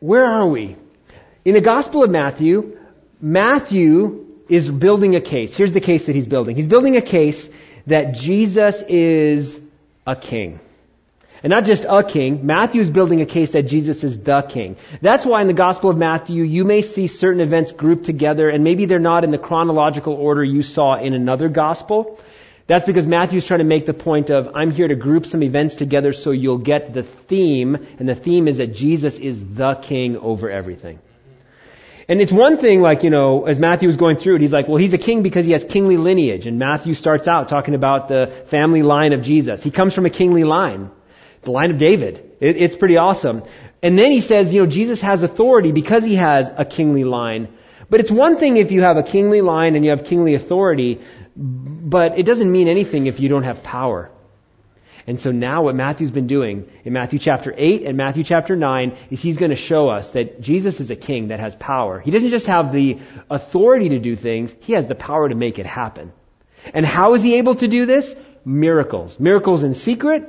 where are we? In the Gospel of Matthew, Matthew is building a case. Here's the case that he's building. He's building a case that Jesus is a king. And not just a king, Matthew is building a case that Jesus is the king. That's why in the Gospel of Matthew, you may see certain events grouped together, and maybe they're not in the chronological order you saw in another Gospel. That's because Matthew's trying to make the point of, I'm here to group some events together so you'll get the theme, and the theme is that Jesus is the king over everything. And it's one thing, like, you know, as Matthew was going through it, he's like, well, he's a king because he has kingly lineage. And Matthew starts out talking about the family line of Jesus. He comes from a kingly line the line of David. It, it's pretty awesome. And then he says, you know, Jesus has authority because he has a kingly line. But it's one thing if you have a kingly line and you have kingly authority, but it doesn't mean anything if you don't have power. And so now what Matthew's been doing in Matthew chapter 8 and Matthew chapter 9 is he's going to show us that Jesus is a king that has power. He doesn't just have the authority to do things, he has the power to make it happen. And how is he able to do this? Miracles. Miracles in secret,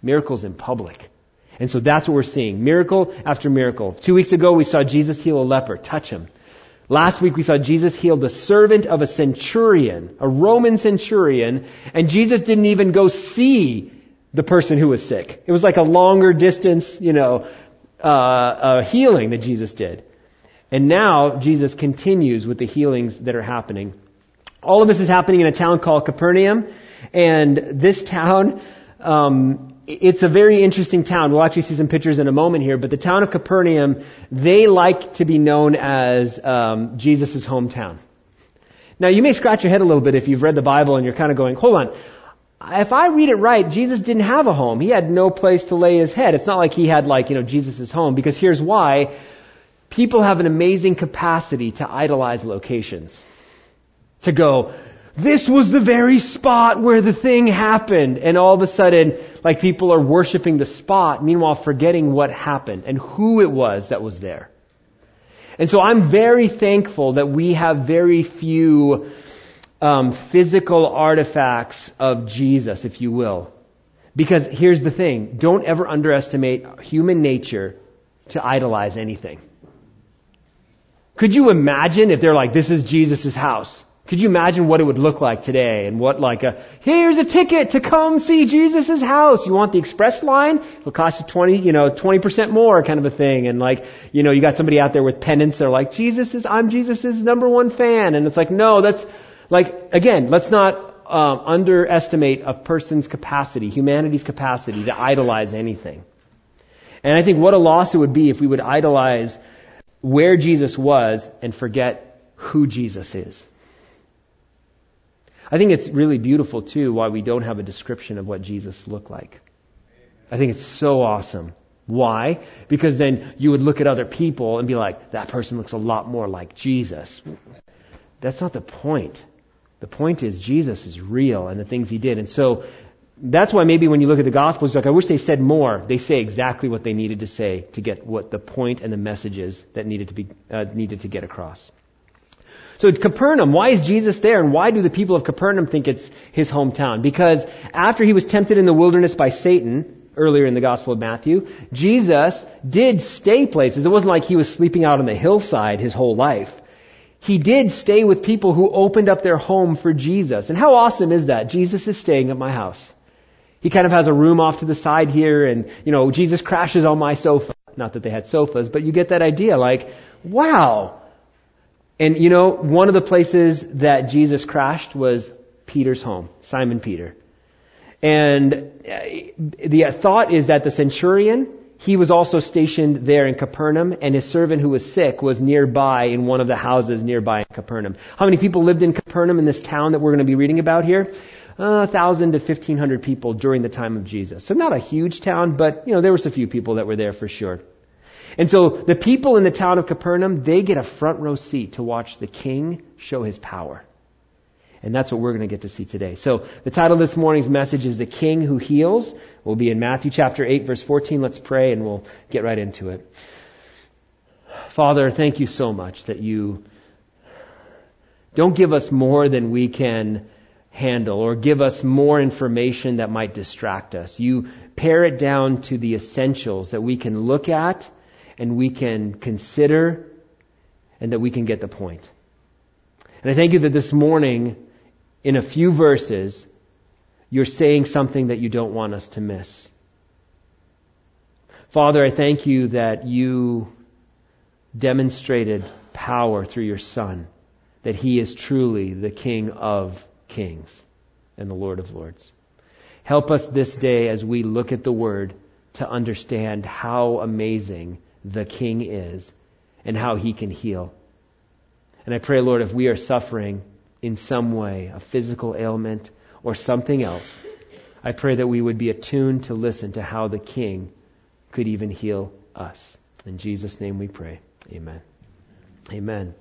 miracles in public. And so that's what we're seeing. Miracle after miracle. Two weeks ago we saw Jesus heal a leper, touch him. Last week we saw Jesus heal the servant of a centurion, a Roman centurion, and Jesus didn't even go see the person who was sick. It was like a longer distance, you know, uh, uh, healing that Jesus did. And now Jesus continues with the healings that are happening. All of this is happening in a town called Capernaum, and this town um, it's a very interesting town. We'll actually see some pictures in a moment here, but the town of Capernaum, they like to be known as um, Jesus' hometown. Now, you may scratch your head a little bit if you've read the Bible and you're kind of going, hold on. If I read it right, Jesus didn't have a home. He had no place to lay his head. It's not like he had like, you know, Jesus' home, because here's why. People have an amazing capacity to idolize locations. To go, this was the very spot where the thing happened. And all of a sudden, like people are worshiping the spot, meanwhile forgetting what happened and who it was that was there. And so I'm very thankful that we have very few um, physical artifacts of Jesus, if you will. Because here's the thing don't ever underestimate human nature to idolize anything. Could you imagine if they're like, this is Jesus' house? Could you imagine what it would look like today and what like a, here's a ticket to come see Jesus' house. You want the express line? It'll cost you 20, you know, 20% more kind of a thing. And like, you know, you got somebody out there with pennants. They're like, Jesus is, I'm Jesus' number one fan. And it's like, no, that's like, again, let's not um, underestimate a person's capacity, humanity's capacity to idolize anything. And I think what a loss it would be if we would idolize where Jesus was and forget who Jesus is. I think it's really beautiful too why we don't have a description of what Jesus looked like. I think it's so awesome. Why? Because then you would look at other people and be like, that person looks a lot more like Jesus. That's not the point. The point is Jesus is real and the things he did. And so that's why maybe when you look at the Gospels, like, I wish they said more. They say exactly what they needed to say to get what the point and the messages that needed to be, uh, needed to get across. So it's Capernaum. Why is Jesus there? And why do the people of Capernaum think it's his hometown? Because after he was tempted in the wilderness by Satan, earlier in the Gospel of Matthew, Jesus did stay places. It wasn't like he was sleeping out on the hillside his whole life. He did stay with people who opened up their home for Jesus. And how awesome is that? Jesus is staying at my house. He kind of has a room off to the side here and, you know, Jesus crashes on my sofa. Not that they had sofas, but you get that idea. Like, wow, and you know, one of the places that Jesus crashed was Peter's home, Simon Peter. And uh, the thought is that the centurion, he was also stationed there in Capernaum, and his servant who was sick was nearby in one of the houses nearby in Capernaum. How many people lived in Capernaum in this town that we're going to be reading about here? Uh, 1,000 to 1,500 people during the time of Jesus. So not a huge town, but, you know, there was a few people that were there for sure. And so the people in the town of Capernaum, they get a front row seat to watch the king show his power. And that's what we're going to get to see today. So the title of this morning's message is The King Who Heals. We'll be in Matthew chapter 8 verse 14. Let's pray and we'll get right into it. Father, thank you so much that you don't give us more than we can handle or give us more information that might distract us. You pare it down to the essentials that we can look at and we can consider and that we can get the point. And I thank you that this morning, in a few verses, you're saying something that you don't want us to miss. Father, I thank you that you demonstrated power through your Son, that he is truly the King of kings and the Lord of lords. Help us this day as we look at the Word to understand how amazing the King is and how he can heal. And I pray, Lord, if we are suffering in some way, a physical ailment or something else, I pray that we would be attuned to listen to how the King could even heal us. In Jesus' name we pray. Amen. Amen.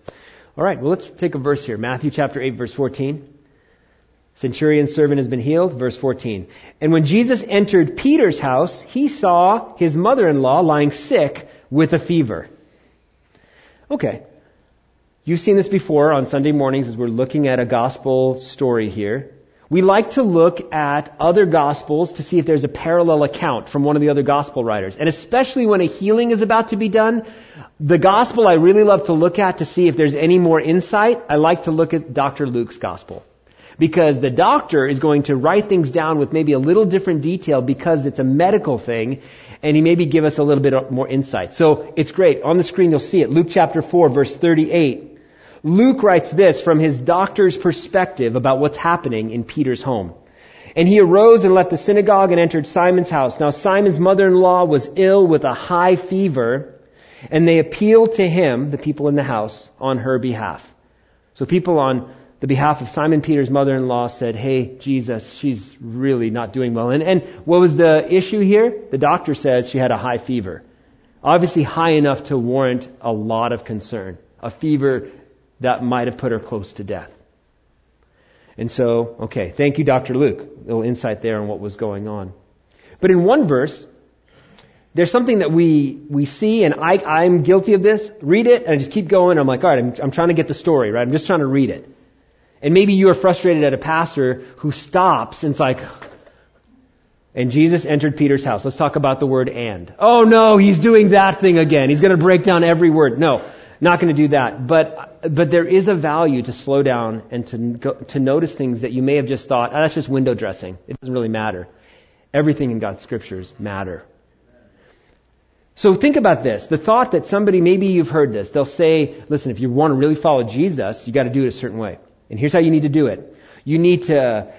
All right, well, let's take a verse here. Matthew chapter 8, verse 14. Centurion's servant has been healed. Verse 14. And when Jesus entered Peter's house, he saw his mother-in-law lying sick with a fever. Okay. You've seen this before on Sunday mornings as we're looking at a gospel story here. We like to look at other gospels to see if there's a parallel account from one of the other gospel writers. And especially when a healing is about to be done, the gospel I really love to look at to see if there's any more insight, I like to look at Dr. Luke's gospel. Because the doctor is going to write things down with maybe a little different detail because it's a medical thing, and he maybe give us a little bit more insight. So it's great. On the screen you'll see it. Luke chapter 4 verse 38. Luke writes this from his doctor's perspective about what's happening in Peter's home. And he arose and left the synagogue and entered Simon's house. Now Simon's mother-in-law was ill with a high fever, and they appealed to him, the people in the house, on her behalf. So people on the behalf of Simon Peter's mother-in-law said, Hey, Jesus, she's really not doing well. And, and what was the issue here? The doctor says she had a high fever. Obviously high enough to warrant a lot of concern. A fever that might have put her close to death. And so, okay, thank you, Dr. Luke. A little insight there on what was going on. But in one verse, there's something that we, we see, and I, I'm guilty of this. Read it, and I just keep going. I'm like, all right, I'm, I'm trying to get the story, right? I'm just trying to read it. And maybe you are frustrated at a pastor who stops and it's like, and Jesus entered Peter's house. Let's talk about the word and. Oh no, he's doing that thing again. He's going to break down every word. No, not going to do that. But, but there is a value to slow down and to, go, to notice things that you may have just thought, oh, that's just window dressing. It doesn't really matter. Everything in God's scriptures matter. So think about this. The thought that somebody, maybe you've heard this, they'll say, listen, if you want to really follow Jesus, you got to do it a certain way. And here's how you need to do it. You need to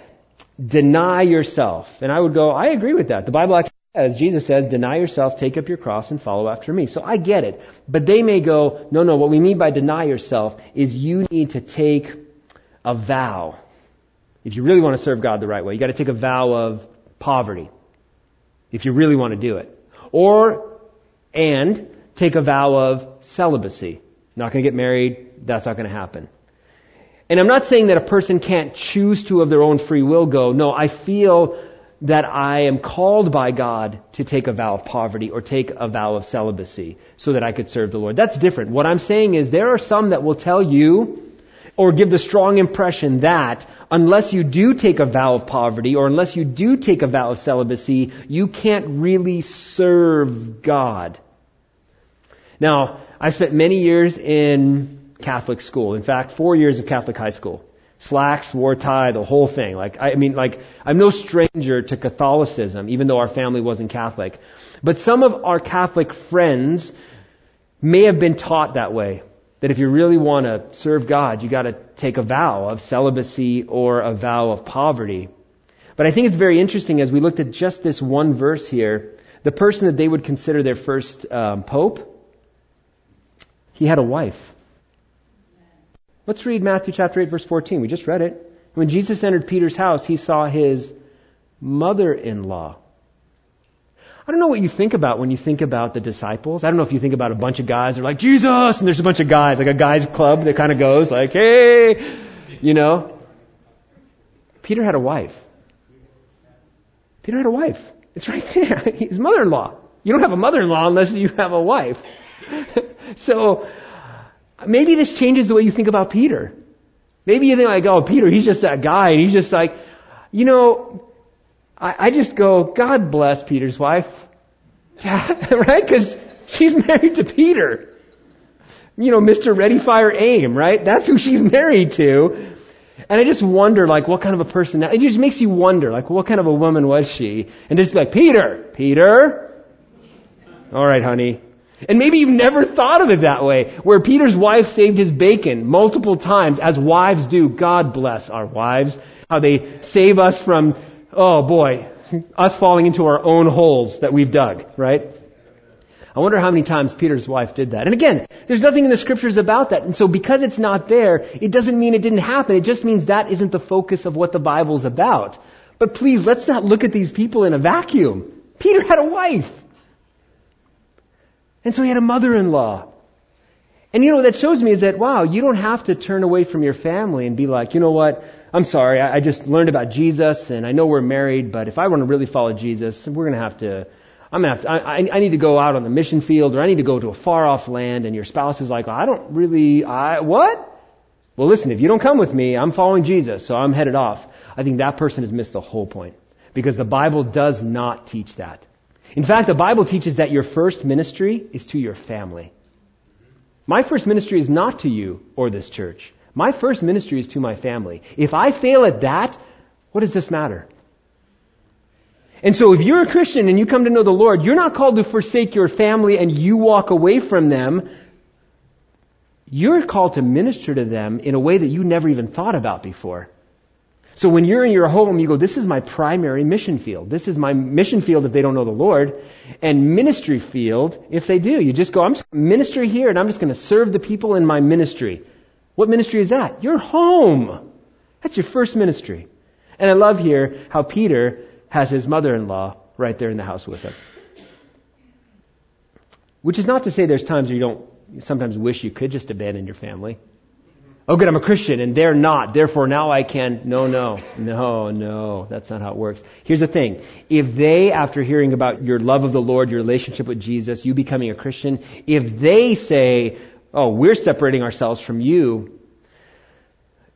deny yourself. And I would go, I agree with that. The Bible actually says, Jesus says, deny yourself, take up your cross, and follow after me. So I get it. But they may go, no, no, what we mean by deny yourself is you need to take a vow. If you really want to serve God the right way, you got to take a vow of poverty. If you really want to do it. Or, and, take a vow of celibacy. Not going to get married, that's not going to happen. And I'm not saying that a person can't choose to of their own free will go, no, I feel that I am called by God to take a vow of poverty or take a vow of celibacy so that I could serve the Lord. That's different. What I'm saying is there are some that will tell you or give the strong impression that unless you do take a vow of poverty or unless you do take a vow of celibacy, you can't really serve God. Now, I've spent many years in Catholic school. In fact, four years of Catholic high school. Slacks, wore tie, the whole thing. Like, I mean, like, I'm no stranger to Catholicism, even though our family wasn't Catholic. But some of our Catholic friends may have been taught that way. That if you really want to serve God, you gotta take a vow of celibacy or a vow of poverty. But I think it's very interesting as we looked at just this one verse here, the person that they would consider their first um, pope, he had a wife. Let's read Matthew chapter 8 verse 14. We just read it. When Jesus entered Peter's house, he saw his mother-in-law. I don't know what you think about when you think about the disciples. I don't know if you think about a bunch of guys. They're like, Jesus! And there's a bunch of guys, like a guys club that kind of goes like, hey! You know? Peter had a wife. Peter had a wife. It's right there. His mother-in-law. You don't have a mother-in-law unless you have a wife. so, Maybe this changes the way you think about Peter. Maybe you think like, oh, Peter, he's just that guy, and he's just like, you know, I, I just go, God bless Peter's wife. right? Because She's married to Peter. You know, Mr. Ready, Fire, Aim, right? That's who she's married to. And I just wonder, like, what kind of a person, it just makes you wonder, like, what kind of a woman was she? And just be like, Peter, Peter. Alright, honey. And maybe you've never thought of it that way, where Peter's wife saved his bacon multiple times, as wives do. God bless our wives. How they save us from, oh boy, us falling into our own holes that we've dug, right? I wonder how many times Peter's wife did that. And again, there's nothing in the scriptures about that. And so because it's not there, it doesn't mean it didn't happen. It just means that isn't the focus of what the Bible's about. But please, let's not look at these people in a vacuum. Peter had a wife. And so he had a mother-in-law. And you know, what that shows me is that, wow, you don't have to turn away from your family and be like, you know what, I'm sorry, I, just learned about Jesus and I know we're married, but if I want to really follow Jesus, we're going to have to, I'm gonna have to, I, I need to go out on the mission field or I need to go to a far off land and your spouse is like, I don't really, I, what? Well listen, if you don't come with me, I'm following Jesus, so I'm headed off. I think that person has missed the whole point. Because the Bible does not teach that. In fact, the Bible teaches that your first ministry is to your family. My first ministry is not to you or this church. My first ministry is to my family. If I fail at that, what does this matter? And so if you're a Christian and you come to know the Lord, you're not called to forsake your family and you walk away from them. You're called to minister to them in a way that you never even thought about before. So when you're in your home, you go, this is my primary mission field. This is my mission field if they don't know the Lord. And ministry field if they do. You just go, I'm just ministry here and I'm just going to serve the people in my ministry. What ministry is that? Your home. That's your first ministry. And I love here how Peter has his mother-in-law right there in the house with him. Which is not to say there's times you don't sometimes wish you could just abandon your family. Oh good, I'm a Christian and they're not. Therefore now I can. No, no, no, no. That's not how it works. Here's the thing. If they, after hearing about your love of the Lord, your relationship with Jesus, you becoming a Christian, if they say, oh, we're separating ourselves from you,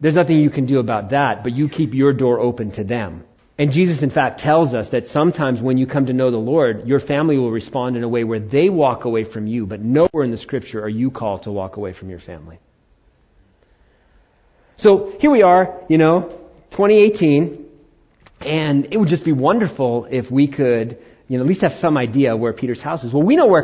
there's nothing you can do about that, but you keep your door open to them. And Jesus, in fact, tells us that sometimes when you come to know the Lord, your family will respond in a way where they walk away from you, but nowhere in the scripture are you called to walk away from your family. So here we are, you know, 2018, and it would just be wonderful if we could, you know, at least have some idea where Peter's house is. Well, we know where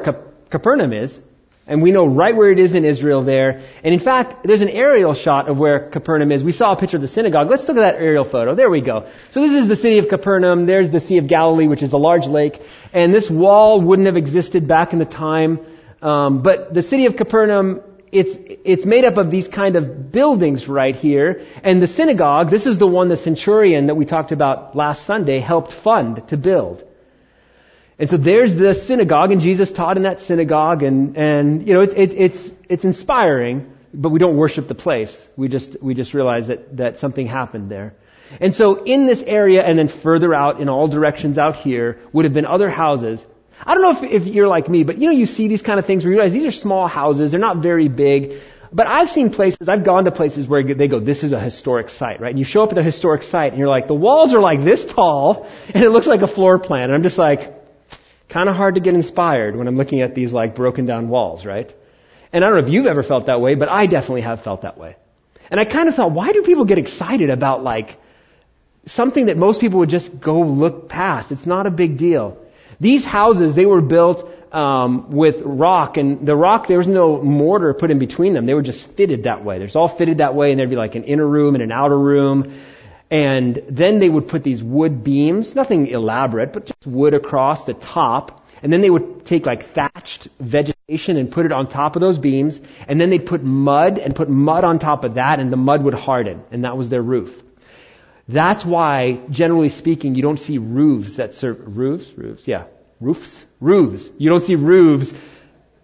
Capernaum is, and we know right where it is in Israel there. And in fact, there's an aerial shot of where Capernaum is. We saw a picture of the synagogue. Let's look at that aerial photo. There we go. So this is the city of Capernaum. There's the Sea of Galilee, which is a large lake. And this wall wouldn't have existed back in the time. Um, but the city of Capernaum, it's, it's made up of these kind of buildings right here. And the synagogue, this is the one the centurion that we talked about last Sunday helped fund to build. And so there's the synagogue, and Jesus taught in that synagogue, and, and you know, it's, it, it's, it's inspiring, but we don't worship the place. We just, we just realize that, that something happened there. And so in this area, and then further out in all directions out here, would have been other houses. I don't know if, if you're like me, but you know, you see these kind of things where you realize these are small houses, they're not very big, but I've seen places, I've gone to places where they go, this is a historic site, right? And you show up at a historic site and you're like, the walls are like this tall and it looks like a floor plan. And I'm just like, kind of hard to get inspired when I'm looking at these like broken down walls, right? And I don't know if you've ever felt that way, but I definitely have felt that way. And I kind of thought, why do people get excited about like something that most people would just go look past? It's not a big deal. These houses, they were built um, with rock, and the rock there was no mortar put in between them. They were just fitted that way. They're all fitted that way, and there'd be like an inner room and an outer room. And then they would put these wood beams, nothing elaborate, but just wood across the top. And then they would take like thatched vegetation and put it on top of those beams. And then they'd put mud and put mud on top of that and the mud would harden. And that was their roof. That's why, generally speaking, you don't see roofs that serve, roofs? Roofs? Yeah. Roofs? Roofs. You don't see roofs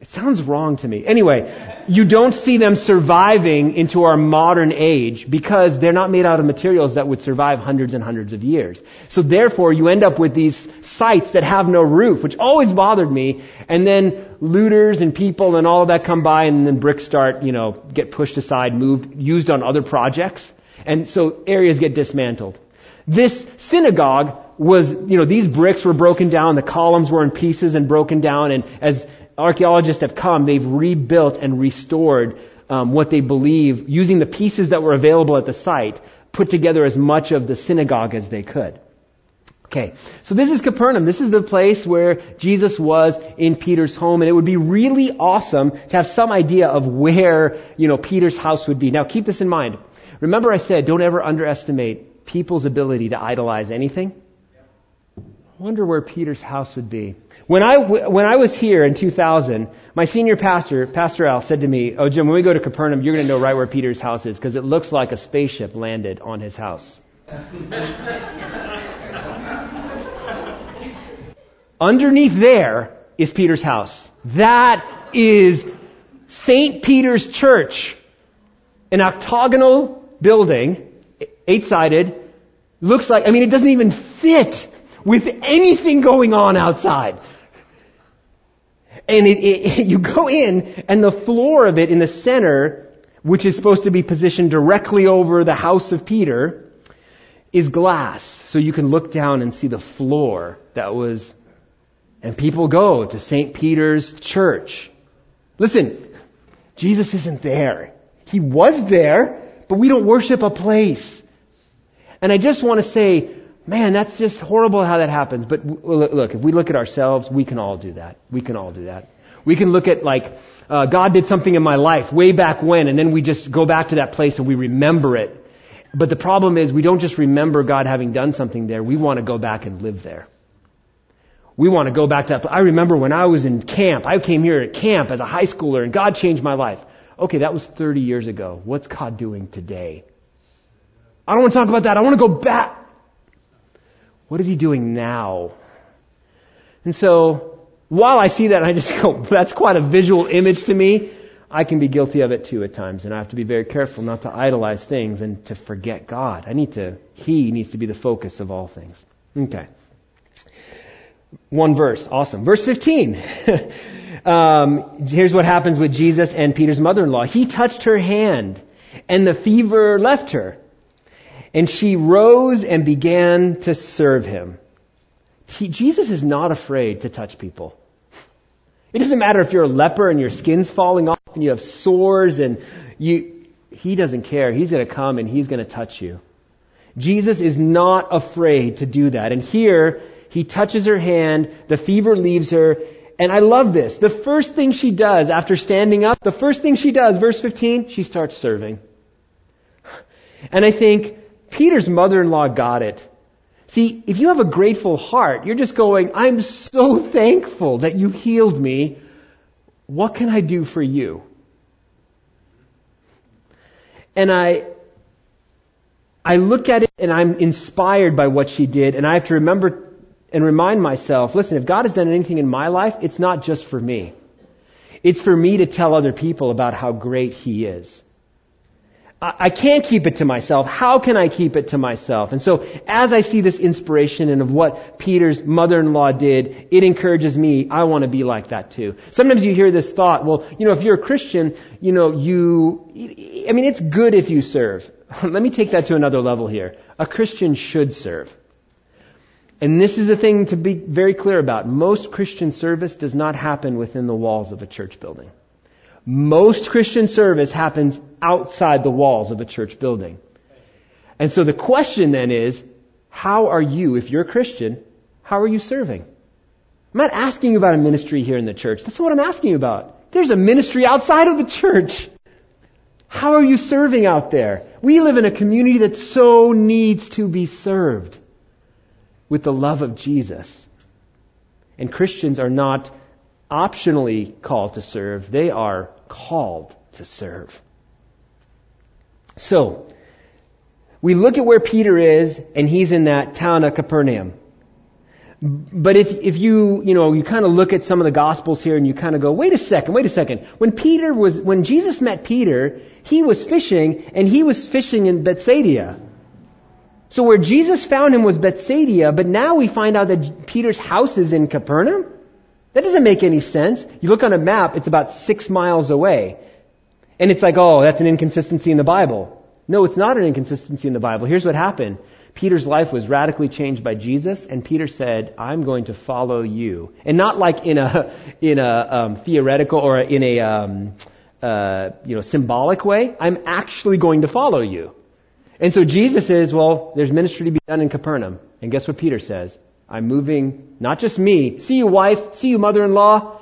it sounds wrong to me. Anyway, you don't see them surviving into our modern age because they're not made out of materials that would survive hundreds and hundreds of years. So therefore, you end up with these sites that have no roof, which always bothered me. And then looters and people and all of that come by and then bricks start, you know, get pushed aside, moved, used on other projects. And so areas get dismantled. This synagogue was, you know, these bricks were broken down, the columns were in pieces and broken down, and as archaeologists have come, they've rebuilt and restored um, what they believe using the pieces that were available at the site, put together as much of the synagogue as they could. Okay, so this is Capernaum. This is the place where Jesus was in Peter's home, and it would be really awesome to have some idea of where, you know, Peter's house would be. Now keep this in mind. Remember I said, don't ever underestimate people's ability to idolize anything? I wonder where Peter's house would be. When I, when I was here in 2000, my senior pastor, Pastor Al, said to me, Oh Jim, when we go to Capernaum, you're going to know right where Peter's house is because it looks like a spaceship landed on his house. Underneath there is Peter's house. That is St. Peter's Church. An octagonal building, eight-sided, looks like, I mean, it doesn't even fit with anything going on outside. And it, it, you go in, and the floor of it in the center, which is supposed to be positioned directly over the house of Peter, is glass. So you can look down and see the floor that was and people go to St. Peter's church. Listen, Jesus isn't there. He was there, but we don't worship a place. And I just want to say, man, that's just horrible how that happens. But look, if we look at ourselves, we can all do that. We can all do that. We can look at like, uh, God did something in my life way back when, and then we just go back to that place and we remember it. But the problem is we don't just remember God having done something there, we want to go back and live there. We want to go back to that. I remember when I was in camp. I came here at camp as a high schooler and God changed my life. Okay, that was 30 years ago. What's God doing today? I don't want to talk about that. I want to go back. What is He doing now? And so, while I see that, I just go, that's quite a visual image to me. I can be guilty of it too at times, and I have to be very careful not to idolize things and to forget God. I need to, He needs to be the focus of all things. Okay. One verse. Awesome. Verse 15. um, here's what happens with Jesus and Peter's mother-in-law. He touched her hand and the fever left her. And she rose and began to serve him. Jesus is not afraid to touch people. It doesn't matter if you're a leper and your skin's falling off and you have sores and you, he doesn't care. He's going to come and he's going to touch you. Jesus is not afraid to do that. And here, he touches her hand. The fever leaves her. And I love this. The first thing she does after standing up, the first thing she does, verse 15, she starts serving. And I think Peter's mother-in-law got it. See, if you have a grateful heart, you're just going, I'm so thankful that you healed me. What can I do for you? And I, I look at it and I'm inspired by what she did and I have to remember and remind myself, listen, if God has done anything in my life, it's not just for me. It's for me to tell other people about how great He is. I can't keep it to myself. How can I keep it to myself? And so as I see this inspiration and of what Peter's mother-in-law did, it encourages me. I want to be like that too. Sometimes you hear this thought, well, you know, if you're a Christian, you know, you, I mean, it's good if you serve. Let me take that to another level here. A Christian should serve. And this is a thing to be very clear about. Most Christian service does not happen within the walls of a church building. Most Christian service happens outside the walls of a church building. And so the question then is, how are you, if you're a Christian, how are you serving? I'm not asking you about a ministry here in the church. That's not what I'm asking you about. There's a ministry outside of the church. How are you serving out there? We live in a community that so needs to be served with the love of Jesus. And Christians are not optionally called to serve, they are called to serve. So, we look at where Peter is, and he's in that town of Capernaum. But if, if you, you know, you kind of look at some of the gospels here and you kind of go, wait a second, wait a second. When Peter was, when Jesus met Peter, he was fishing and he was fishing in Bethsaida. So where Jesus found him was Bethsaida, but now we find out that Peter's house is in Capernaum? That doesn't make any sense. You look on a map, it's about six miles away. And it's like, oh, that's an inconsistency in the Bible. No, it's not an inconsistency in the Bible. Here's what happened. Peter's life was radically changed by Jesus, and Peter said, "I'm going to follow you," and not like in a in a um, theoretical or in a um, uh, you know symbolic way. I'm actually going to follow you. And so Jesus says, "Well, there's ministry to be done in Capernaum," and guess what Peter says? I'm moving, not just me. See you, wife. See you, mother-in-law.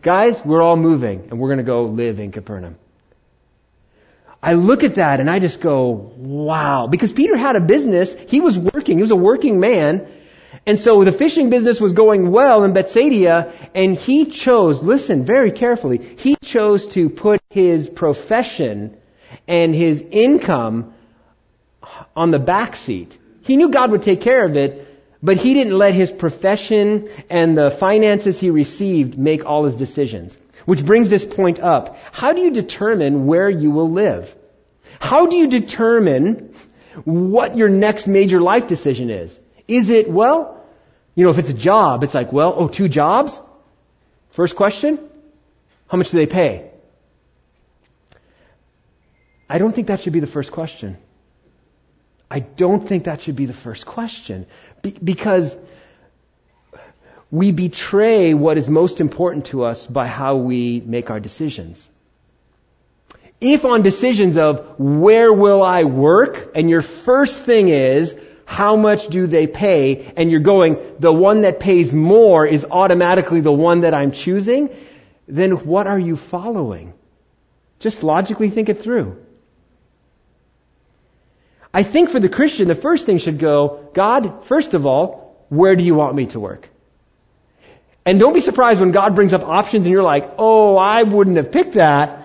Guys, we're all moving, and we're going to go live in Capernaum. I look at that and I just go, wow. Because Peter had a business. He was working. He was a working man. And so the fishing business was going well in Bethsaida and he chose, listen very carefully, he chose to put his profession and his income on the back seat. He knew God would take care of it, but he didn't let his profession and the finances he received make all his decisions. Which brings this point up. How do you determine where you will live? How do you determine what your next major life decision is? Is it, well, you know, if it's a job, it's like, well, oh, two jobs? First question, how much do they pay? I don't think that should be the first question. I don't think that should be the first question. Be- because we betray what is most important to us by how we make our decisions. If on decisions of where will I work, and your first thing is, how much do they pay, and you're going, the one that pays more is automatically the one that I'm choosing, then what are you following? Just logically think it through. I think for the Christian, the first thing should go, God, first of all, where do you want me to work? And don't be surprised when God brings up options and you're like, oh, I wouldn't have picked that.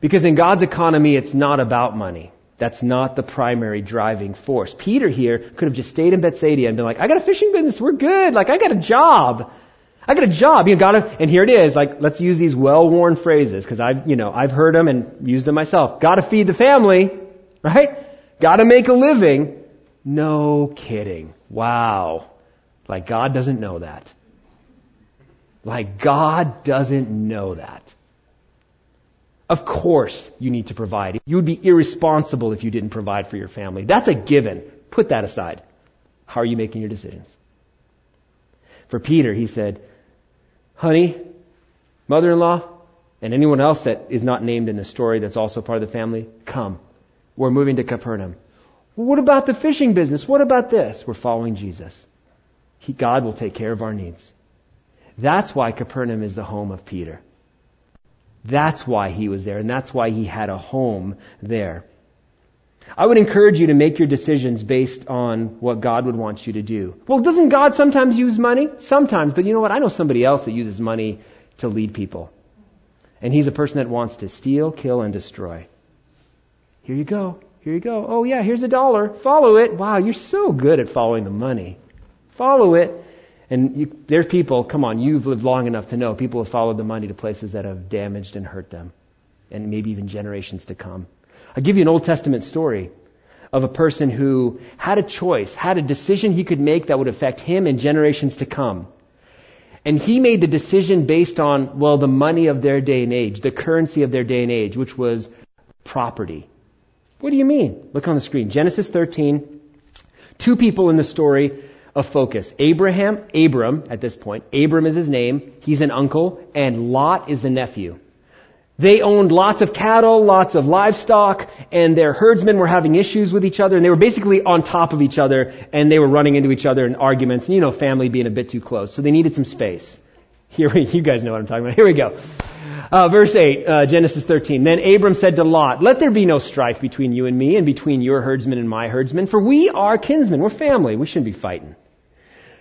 Because in God's economy, it's not about money. That's not the primary driving force. Peter here could have just stayed in Bethsaida and been like, I got a fishing business. We're good. Like, I got a job. I got a job. You know, gotta, and here it is. Like, let's use these well-worn phrases because I've, you know, I've heard them and used them myself. Gotta feed the family, right? Gotta make a living. No kidding. Wow. Like God doesn't know that. Like God doesn't know that. Of course you need to provide. You would be irresponsible if you didn't provide for your family. That's a given. Put that aside. How are you making your decisions? For Peter, he said, honey, mother-in-law, and anyone else that is not named in the story that's also part of the family, come. We're moving to Capernaum. what about the fishing business? What about this? We're following Jesus. He, God will take care of our needs. That's why Capernaum is the home of Peter. That's why he was there, and that's why he had a home there. I would encourage you to make your decisions based on what God would want you to do. Well, doesn't God sometimes use money? Sometimes, but you know what? I know somebody else that uses money to lead people. And he's a person that wants to steal, kill, and destroy. Here you go. Here you go. Oh yeah, here's a dollar. Follow it. Wow, you're so good at following the money. Follow it. And you, there's people, come on, you've lived long enough to know people have followed the money to places that have damaged and hurt them. And maybe even generations to come. I'll give you an Old Testament story of a person who had a choice, had a decision he could make that would affect him and generations to come. And he made the decision based on, well, the money of their day and age, the currency of their day and age, which was property. What do you mean? Look on the screen. Genesis 13. Two people in the story of focus. Abraham, Abram at this point, Abram is his name, he's an uncle, and Lot is the nephew. They owned lots of cattle, lots of livestock, and their herdsmen were having issues with each other, and they were basically on top of each other, and they were running into each other in arguments, and you know, family being a bit too close. So they needed some space. Here, we, you guys know what I'm talking about. Here we go. Uh, verse 8, uh, Genesis 13. Then Abram said to Lot, Let there be no strife between you and me, and between your herdsmen and my herdsmen, for we are kinsmen. We're family. We shouldn't be fighting.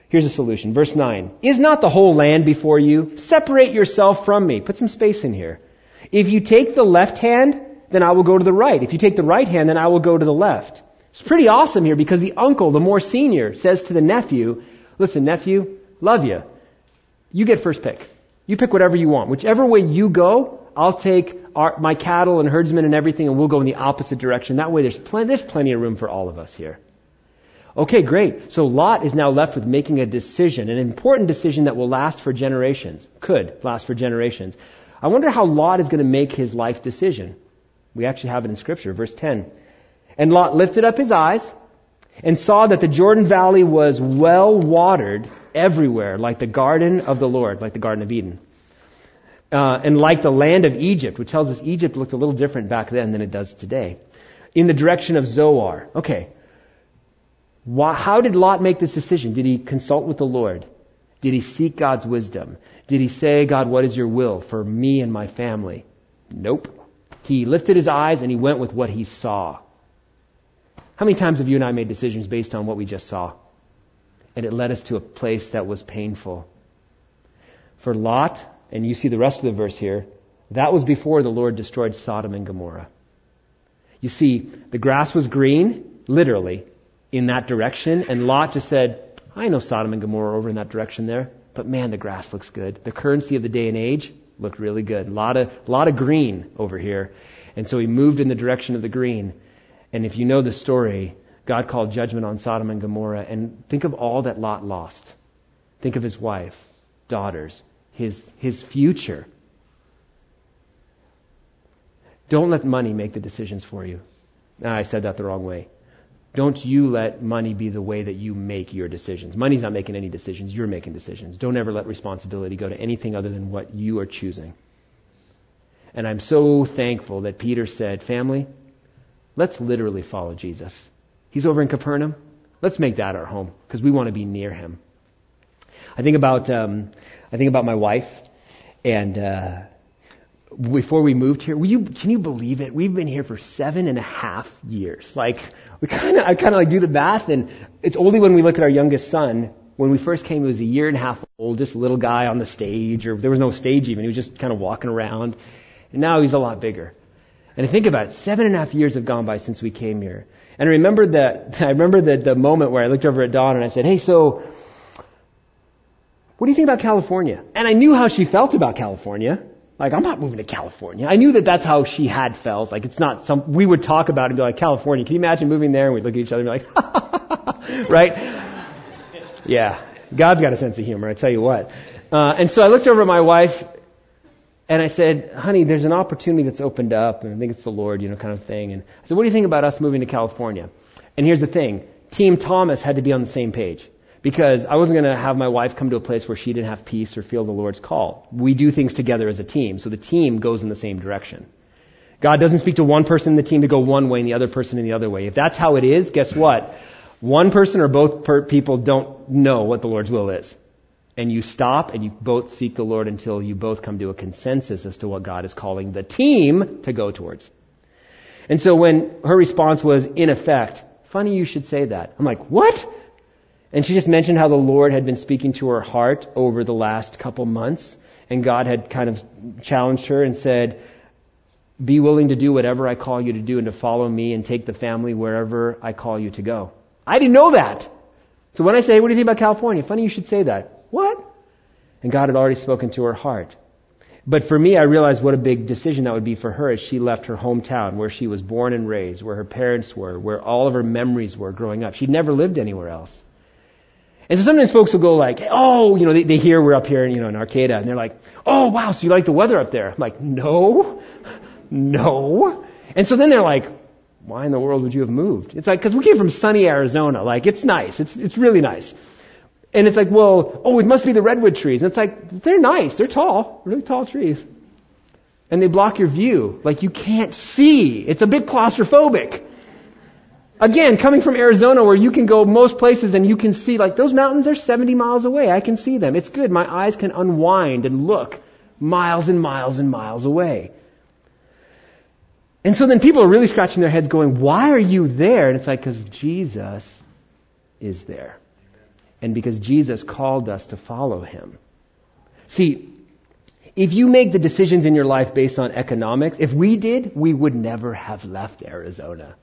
Here's a solution. Verse 9. Is not the whole land before you? Separate yourself from me. Put some space in here. If you take the left hand, then I will go to the right. If you take the right hand, then I will go to the left. It's pretty awesome here because the uncle, the more senior, says to the nephew, listen, nephew, love you. You get first pick. You pick whatever you want. Whichever way you go, I'll take our, my cattle and herdsmen and everything and we'll go in the opposite direction. That way there's plenty, there's plenty of room for all of us here. Okay, great. So Lot is now left with making a decision, an important decision that will last for generations. Could last for generations. I wonder how Lot is going to make his life decision. We actually have it in scripture, verse 10. And Lot lifted up his eyes and saw that the Jordan Valley was well watered everywhere, like the garden of the Lord, like the Garden of Eden. Uh, and like the land of Egypt, which tells us Egypt looked a little different back then than it does today. In the direction of Zoar. Okay. Why, how did Lot make this decision? Did he consult with the Lord? Did he seek God's wisdom? Did he say, God, what is your will for me and my family? Nope. He lifted his eyes and he went with what he saw. How many times have you and I made decisions based on what we just saw? And it led us to a place that was painful. For Lot, and you see the rest of the verse here, that was before the Lord destroyed Sodom and Gomorrah. You see, the grass was green, literally, in that direction, and Lot just said, I know Sodom and Gomorrah over in that direction there, but man, the grass looks good. The currency of the day and age looked really good. A lot of, lot of green over here. And so he moved in the direction of the green. And if you know the story, God called judgment on Sodom and Gomorrah. And think of all that Lot lost. Think of his wife, daughters, his, his future. Don't let money make the decisions for you. Ah, I said that the wrong way. Don't you let money be the way that you make your decisions. Money's not making any decisions. You're making decisions. Don't ever let responsibility go to anything other than what you are choosing. And I'm so thankful that Peter said, family, Let's literally follow Jesus. He's over in Capernaum. Let's make that our home because we want to be near him. I think about um, I think about my wife, and uh, before we moved here, will you, can you believe it? We've been here for seven and a half years. Like we kind of I kind of like do the math, and it's only when we look at our youngest son. When we first came, he was a year and a half old, just a little guy on the stage, or there was no stage even. He was just kind of walking around. And now he's a lot bigger. And I think about it, seven and a half years have gone by since we came here. And I remember that, I remember the, the moment where I looked over at Dawn and I said, hey, so, what do you think about California? And I knew how she felt about California. Like, I'm not moving to California. I knew that that's how she had felt. Like, it's not some, we would talk about it and be like, California, can you imagine moving there? And we'd look at each other and be like, right? Yeah. God's got a sense of humor, I tell you what. Uh, and so I looked over at my wife and I said, honey, there's an opportunity that's opened up, and I think it's the Lord, you know, kind of thing. And I said, what do you think about us moving to California? And here's the thing. Team Thomas had to be on the same page. Because I wasn't going to have my wife come to a place where she didn't have peace or feel the Lord's call. We do things together as a team, so the team goes in the same direction. God doesn't speak to one person in the team to go one way and the other person in the other way. If that's how it is, guess what? One person or both per- people don't know what the Lord's will is and you stop and you both seek the Lord until you both come to a consensus as to what God is calling the team to go towards. And so when her response was, in effect, funny you should say that. I'm like, what? And she just mentioned how the Lord had been speaking to her heart over the last couple months, and God had kind of challenged her and said, be willing to do whatever I call you to do and to follow me and take the family wherever I call you to go. I didn't know that. So when I say, what do you think about California? Funny you should say that. And God had already spoken to her heart. But for me, I realized what a big decision that would be for her as she left her hometown, where she was born and raised, where her parents were, where all of her memories were growing up. She'd never lived anywhere else. And so sometimes folks will go like, oh, you know, they, they hear we're up here, in, you know, in Arcata, and they're like, oh, wow, so you like the weather up there? I'm like, no, no. And so then they're like, why in the world would you have moved? It's like, cause we came from sunny Arizona. Like, it's nice. It's, it's really nice. And it's like, well, oh, it must be the redwood trees. And it's like, they're nice. They're tall. Really tall trees. And they block your view. Like you can't see. It's a bit claustrophobic. Again, coming from Arizona where you can go most places and you can see, like those mountains are 70 miles away. I can see them. It's good. My eyes can unwind and look miles and miles and miles away. And so then people are really scratching their heads going, why are you there? And it's like, because Jesus is there and because Jesus called us to follow him. See, if you make the decisions in your life based on economics, if we did, we would never have left Arizona.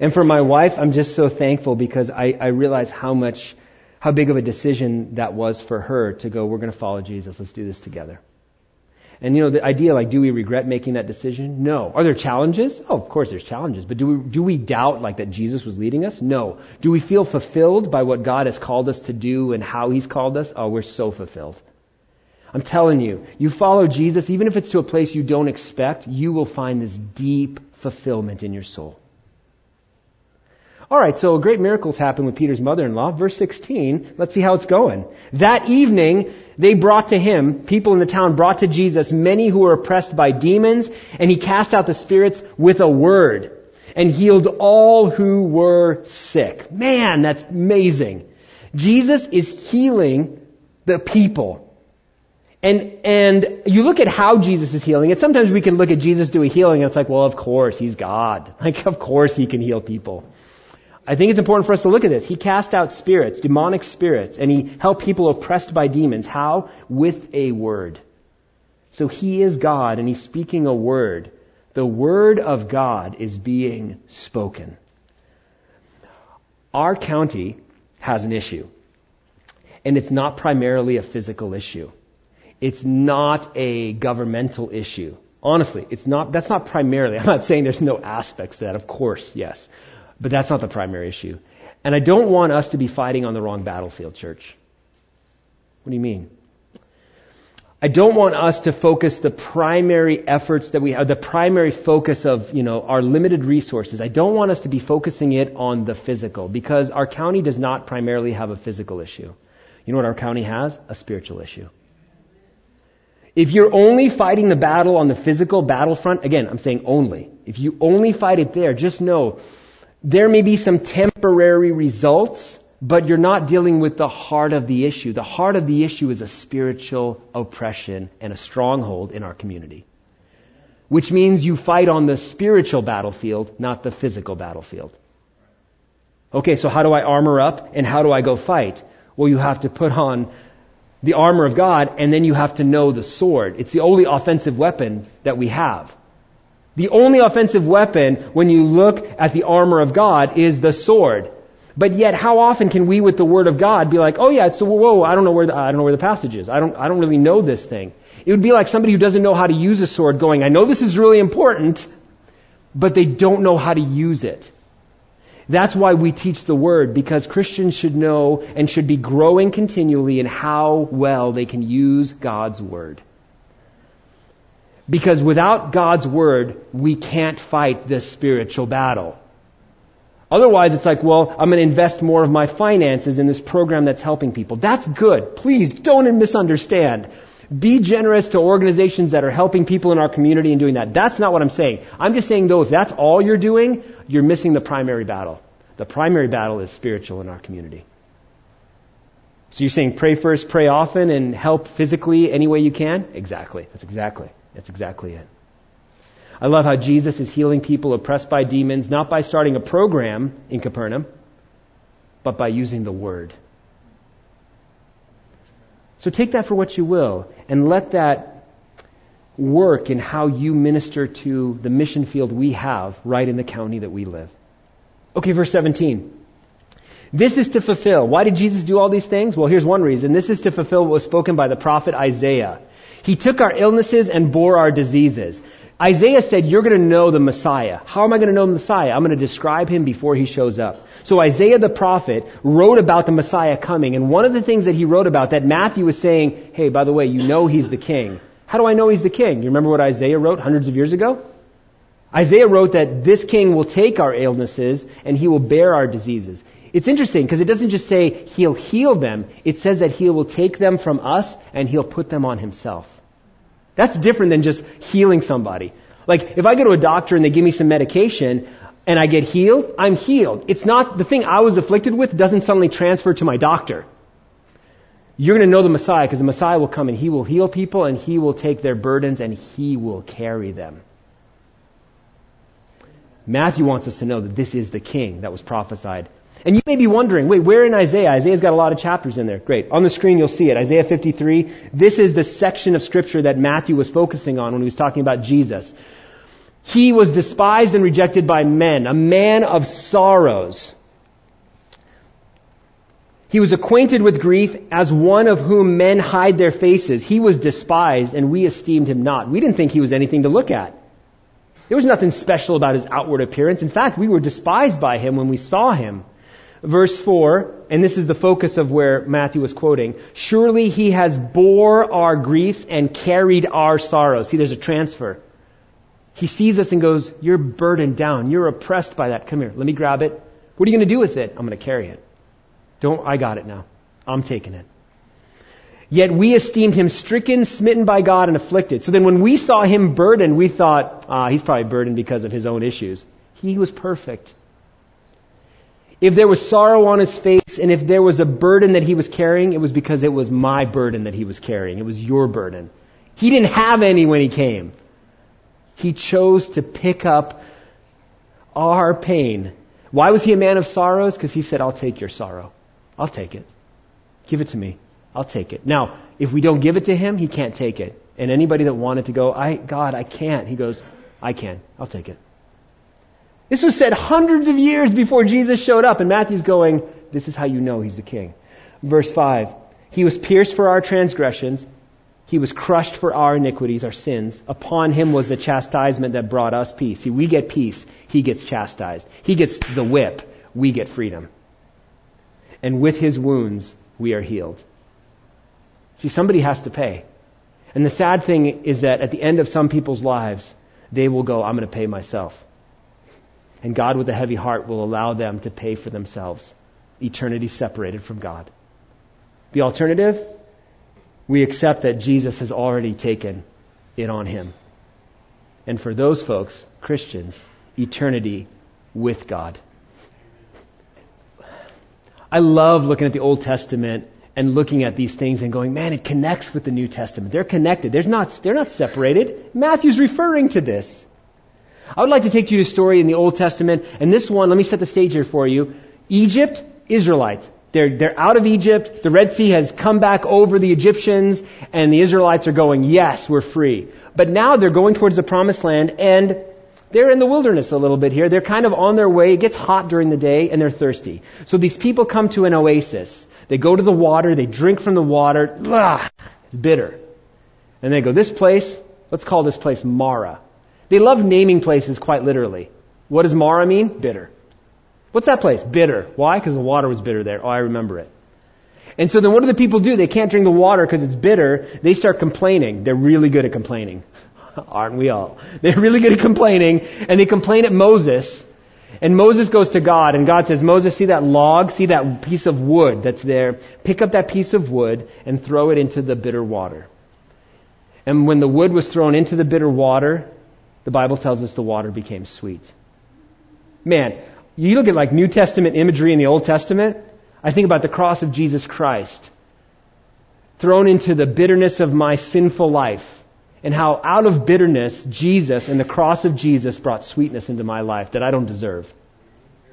And for my wife, I'm just so thankful because I, I realize how much, how big of a decision that was for her to go, we're going to follow Jesus. Let's do this together. And you know, the idea like, do we regret making that decision? No. Are there challenges? Oh, of course there's challenges. But do we, do we doubt like that Jesus was leading us? No. Do we feel fulfilled by what God has called us to do and how He's called us? Oh, we're so fulfilled. I'm telling you, you follow Jesus, even if it's to a place you don't expect, you will find this deep fulfillment in your soul. All right, so great miracles happen with Peter's mother-in-law. Verse 16, let's see how it's going. That evening, they brought to him, people in the town brought to Jesus many who were oppressed by demons, and he cast out the spirits with a word and healed all who were sick. Man, that's amazing. Jesus is healing the people. And, and you look at how Jesus is healing, and sometimes we can look at Jesus doing a healing and it's like, well, of course, he's God. Like, of course he can heal people. I think it's important for us to look at this. He cast out spirits, demonic spirits, and he helped people oppressed by demons. How? With a word. So he is God and he's speaking a word. The word of God is being spoken. Our county has an issue. And it's not primarily a physical issue. It's not a governmental issue. Honestly, it's not, that's not primarily, I'm not saying there's no aspects to that, of course, yes. But that's not the primary issue. And I don't want us to be fighting on the wrong battlefield, church. What do you mean? I don't want us to focus the primary efforts that we have, the primary focus of, you know, our limited resources. I don't want us to be focusing it on the physical because our county does not primarily have a physical issue. You know what our county has? A spiritual issue. If you're only fighting the battle on the physical battlefront, again, I'm saying only. If you only fight it there, just know there may be some temporary results, but you're not dealing with the heart of the issue. The heart of the issue is a spiritual oppression and a stronghold in our community. Which means you fight on the spiritual battlefield, not the physical battlefield. Okay, so how do I armor up and how do I go fight? Well, you have to put on the armor of God, and then you have to know the sword. It's the only offensive weapon that we have. The only offensive weapon when you look at the armor of God is the sword. But yet, how often can we, with the Word of God, be like, "Oh yeah, it's a whoa, I don't know where the, I don't know where the passage is. I don't, I don't really know this thing." It would be like somebody who doesn't know how to use a sword, going, "I know this is really important," but they don't know how to use it. That's why we teach the Word, because Christians should know and should be growing continually in how well they can use God's Word. Because without God's Word, we can't fight this spiritual battle. Otherwise, it's like, well, I'm going to invest more of my finances in this program that's helping people. That's good. Please don't misunderstand. Be generous to organizations that are helping people in our community and doing that. That's not what I'm saying. I'm just saying though, if that's all you're doing, you're missing the primary battle. The primary battle is spiritual in our community. So you're saying pray first, pray often, and help physically any way you can? Exactly. That's exactly. That's exactly it. I love how Jesus is healing people oppressed by demons, not by starting a program in Capernaum, but by using the word. So take that for what you will, and let that work in how you minister to the mission field we have right in the county that we live. Okay, verse 17. This is to fulfill. Why did Jesus do all these things? Well, here's one reason. This is to fulfill what was spoken by the prophet Isaiah. He took our illnesses and bore our diseases. Isaiah said, you're going to know the Messiah. How am I going to know the Messiah? I'm going to describe him before he shows up. So Isaiah the prophet wrote about the Messiah coming, and one of the things that he wrote about that Matthew was saying, hey, by the way, you know he's the king. How do I know he's the king? You remember what Isaiah wrote hundreds of years ago? Isaiah wrote that this king will take our illnesses and he will bear our diseases. It's interesting because it doesn't just say he'll heal them. It says that he will take them from us and he'll put them on himself. That's different than just healing somebody. Like, if I go to a doctor and they give me some medication and I get healed, I'm healed. It's not, the thing I was afflicted with doesn't suddenly transfer to my doctor. You're going to know the Messiah because the Messiah will come and he will heal people and he will take their burdens and he will carry them. Matthew wants us to know that this is the king that was prophesied and you may be wondering, wait, where in Isaiah? Isaiah's got a lot of chapters in there. Great. On the screen you'll see it. Isaiah 53. This is the section of scripture that Matthew was focusing on when he was talking about Jesus. He was despised and rejected by men, a man of sorrows. He was acquainted with grief as one of whom men hide their faces. He was despised and we esteemed him not. We didn't think he was anything to look at. There was nothing special about his outward appearance. In fact, we were despised by him when we saw him. Verse 4, and this is the focus of where Matthew was quoting, surely he has bore our griefs and carried our sorrows. See, there's a transfer. He sees us and goes, you're burdened down. You're oppressed by that. Come here. Let me grab it. What are you going to do with it? I'm going to carry it. Don't, I got it now. I'm taking it. Yet we esteemed him stricken, smitten by God, and afflicted. So then when we saw him burdened, we thought, ah, he's probably burdened because of his own issues. He was perfect. If there was sorrow on his face and if there was a burden that he was carrying, it was because it was my burden that he was carrying. It was your burden. He didn't have any when he came. He chose to pick up our pain. Why was he a man of sorrows? Because he said, I'll take your sorrow. I'll take it. Give it to me. I'll take it. Now, if we don't give it to him, he can't take it. And anybody that wanted to go, I, God, I can't, he goes, I can. I'll take it. This was said hundreds of years before Jesus showed up, and Matthew's going, This is how you know he's the king. Verse 5 He was pierced for our transgressions, he was crushed for our iniquities, our sins. Upon him was the chastisement that brought us peace. See, we get peace, he gets chastised. He gets the whip, we get freedom. And with his wounds, we are healed. See, somebody has to pay. And the sad thing is that at the end of some people's lives, they will go, I'm going to pay myself. And God, with a heavy heart, will allow them to pay for themselves. Eternity separated from God. The alternative? We accept that Jesus has already taken it on him. And for those folks, Christians, eternity with God. I love looking at the Old Testament and looking at these things and going, man, it connects with the New Testament. They're connected. They're not, they're not separated. Matthew's referring to this. I would like to take you to a story in the Old Testament, and this one, let me set the stage here for you. Egypt, Israelites. They're, they're out of Egypt. The Red Sea has come back over the Egyptians, and the Israelites are going, yes, we're free. But now they're going towards the promised land, and they're in the wilderness a little bit here. They're kind of on their way. It gets hot during the day, and they're thirsty. So these people come to an oasis. They go to the water, they drink from the water. Blah, it's bitter. And they go, this place, let's call this place Mara. They love naming places quite literally. What does Mara mean? Bitter. What's that place? Bitter. Why? Because the water was bitter there. Oh, I remember it. And so then what do the people do? They can't drink the water because it's bitter. They start complaining. They're really good at complaining. Aren't we all? They're really good at complaining and they complain at Moses. And Moses goes to God and God says, Moses, see that log? See that piece of wood that's there? Pick up that piece of wood and throw it into the bitter water. And when the wood was thrown into the bitter water, the Bible tells us the water became sweet. Man, you look at like New Testament imagery in the Old Testament, I think about the cross of Jesus Christ thrown into the bitterness of my sinful life and how out of bitterness Jesus and the cross of Jesus brought sweetness into my life that I don't deserve.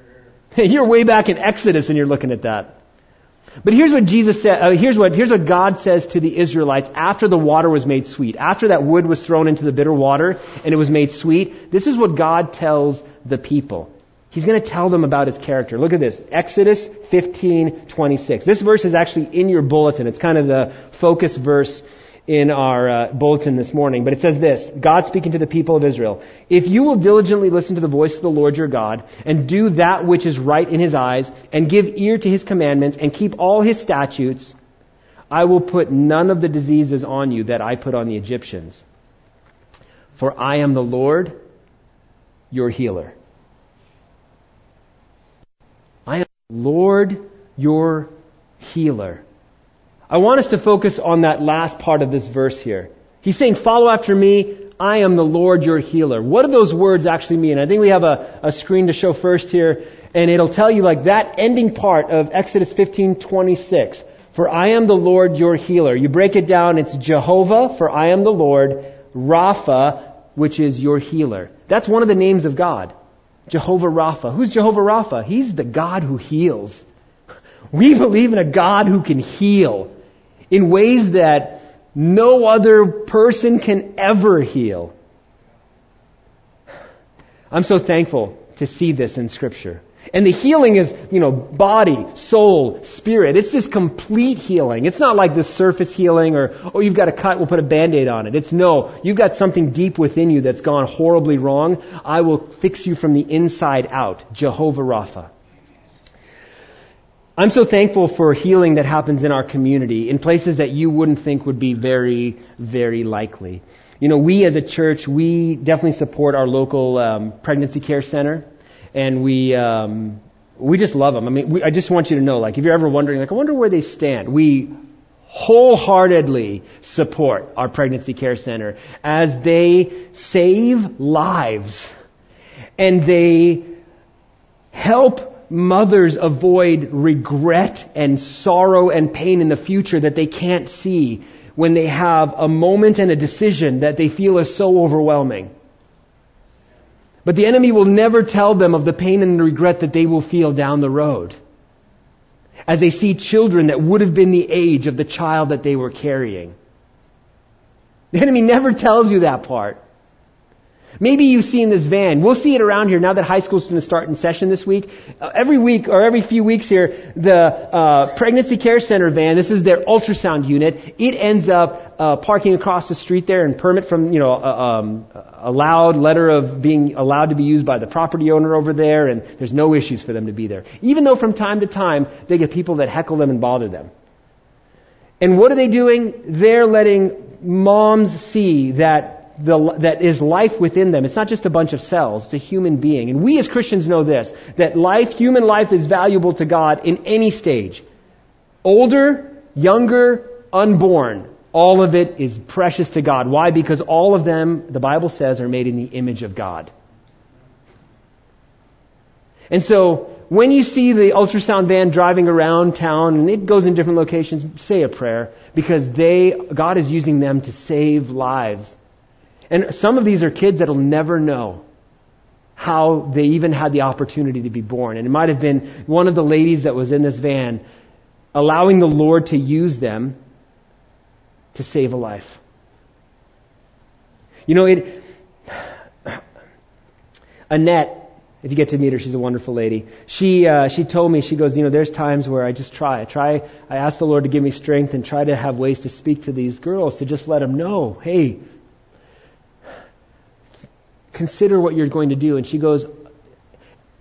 You're way back in Exodus and you're looking at that. But here's what Jesus said, uh, here's what, here's what God says to the Israelites after the water was made sweet. After that wood was thrown into the bitter water and it was made sweet, this is what God tells the people. He's going to tell them about his character. Look at this. Exodus 15, 26. This verse is actually in your bulletin. It's kind of the focus verse in our uh, bulletin this morning, but it says this God speaking to the people of Israel. If you will diligently listen to the voice of the Lord your God, and do that which is right in his eyes, and give ear to his commandments, and keep all his statutes, I will put none of the diseases on you that I put on the Egyptians. For I am the Lord, your healer. I am Lord, your healer. I want us to focus on that last part of this verse here. He's saying, follow after me. I am the Lord your healer. What do those words actually mean? I think we have a, a screen to show first here, and it'll tell you like that ending part of Exodus 15, 26. For I am the Lord your healer. You break it down, it's Jehovah, for I am the Lord, Rapha, which is your healer. That's one of the names of God. Jehovah Rapha. Who's Jehovah Rapha? He's the God who heals. We believe in a God who can heal in ways that no other person can ever heal. I'm so thankful to see this in scripture. And the healing is, you know, body, soul, spirit. It's this complete healing. It's not like this surface healing or, oh, you've got a cut, we'll put a band-aid on it. It's no, you've got something deep within you that's gone horribly wrong. I will fix you from the inside out. Jehovah Rapha. I'm so thankful for healing that happens in our community in places that you wouldn't think would be very, very likely. You know, we as a church, we definitely support our local um, pregnancy care center, and we um, we just love them. I mean, we, I just want you to know, like, if you're ever wondering, like, I wonder where they stand, we wholeheartedly support our pregnancy care center as they save lives and they help mothers avoid regret and sorrow and pain in the future that they can't see when they have a moment and a decision that they feel is so overwhelming. But the enemy will never tell them of the pain and the regret that they will feel down the road as they see children that would have been the age of the child that they were carrying. The enemy never tells you that part. Maybe you've seen this van. We'll see it around here now that high school's going to start in session this week. Uh, every week or every few weeks here, the uh, pregnancy care center van. This is their ultrasound unit. It ends up uh, parking across the street there and permit from you know a, um, a loud letter of being allowed to be used by the property owner over there, and there's no issues for them to be there. Even though from time to time they get people that heckle them and bother them. And what are they doing? They're letting moms see that the, that is life within them. It's not just a bunch of cells, it's a human being. And we as Christians know this, that life, human life is valuable to God in any stage. Older, younger, unborn. All of it is precious to God. Why? Because all of them, the Bible says, are made in the image of God. And so, when you see the ultrasound van driving around town, and it goes in different locations, say a prayer, because they, God is using them to save lives. And some of these are kids that'll never know how they even had the opportunity to be born. And it might have been one of the ladies that was in this van allowing the Lord to use them to save a life. You know, it, Annette, if you get to meet her, she's a wonderful lady. She uh, she told me she goes, you know, there's times where I just try, I try, I ask the Lord to give me strength and try to have ways to speak to these girls to just let them know, hey, consider what you're going to do. And she goes,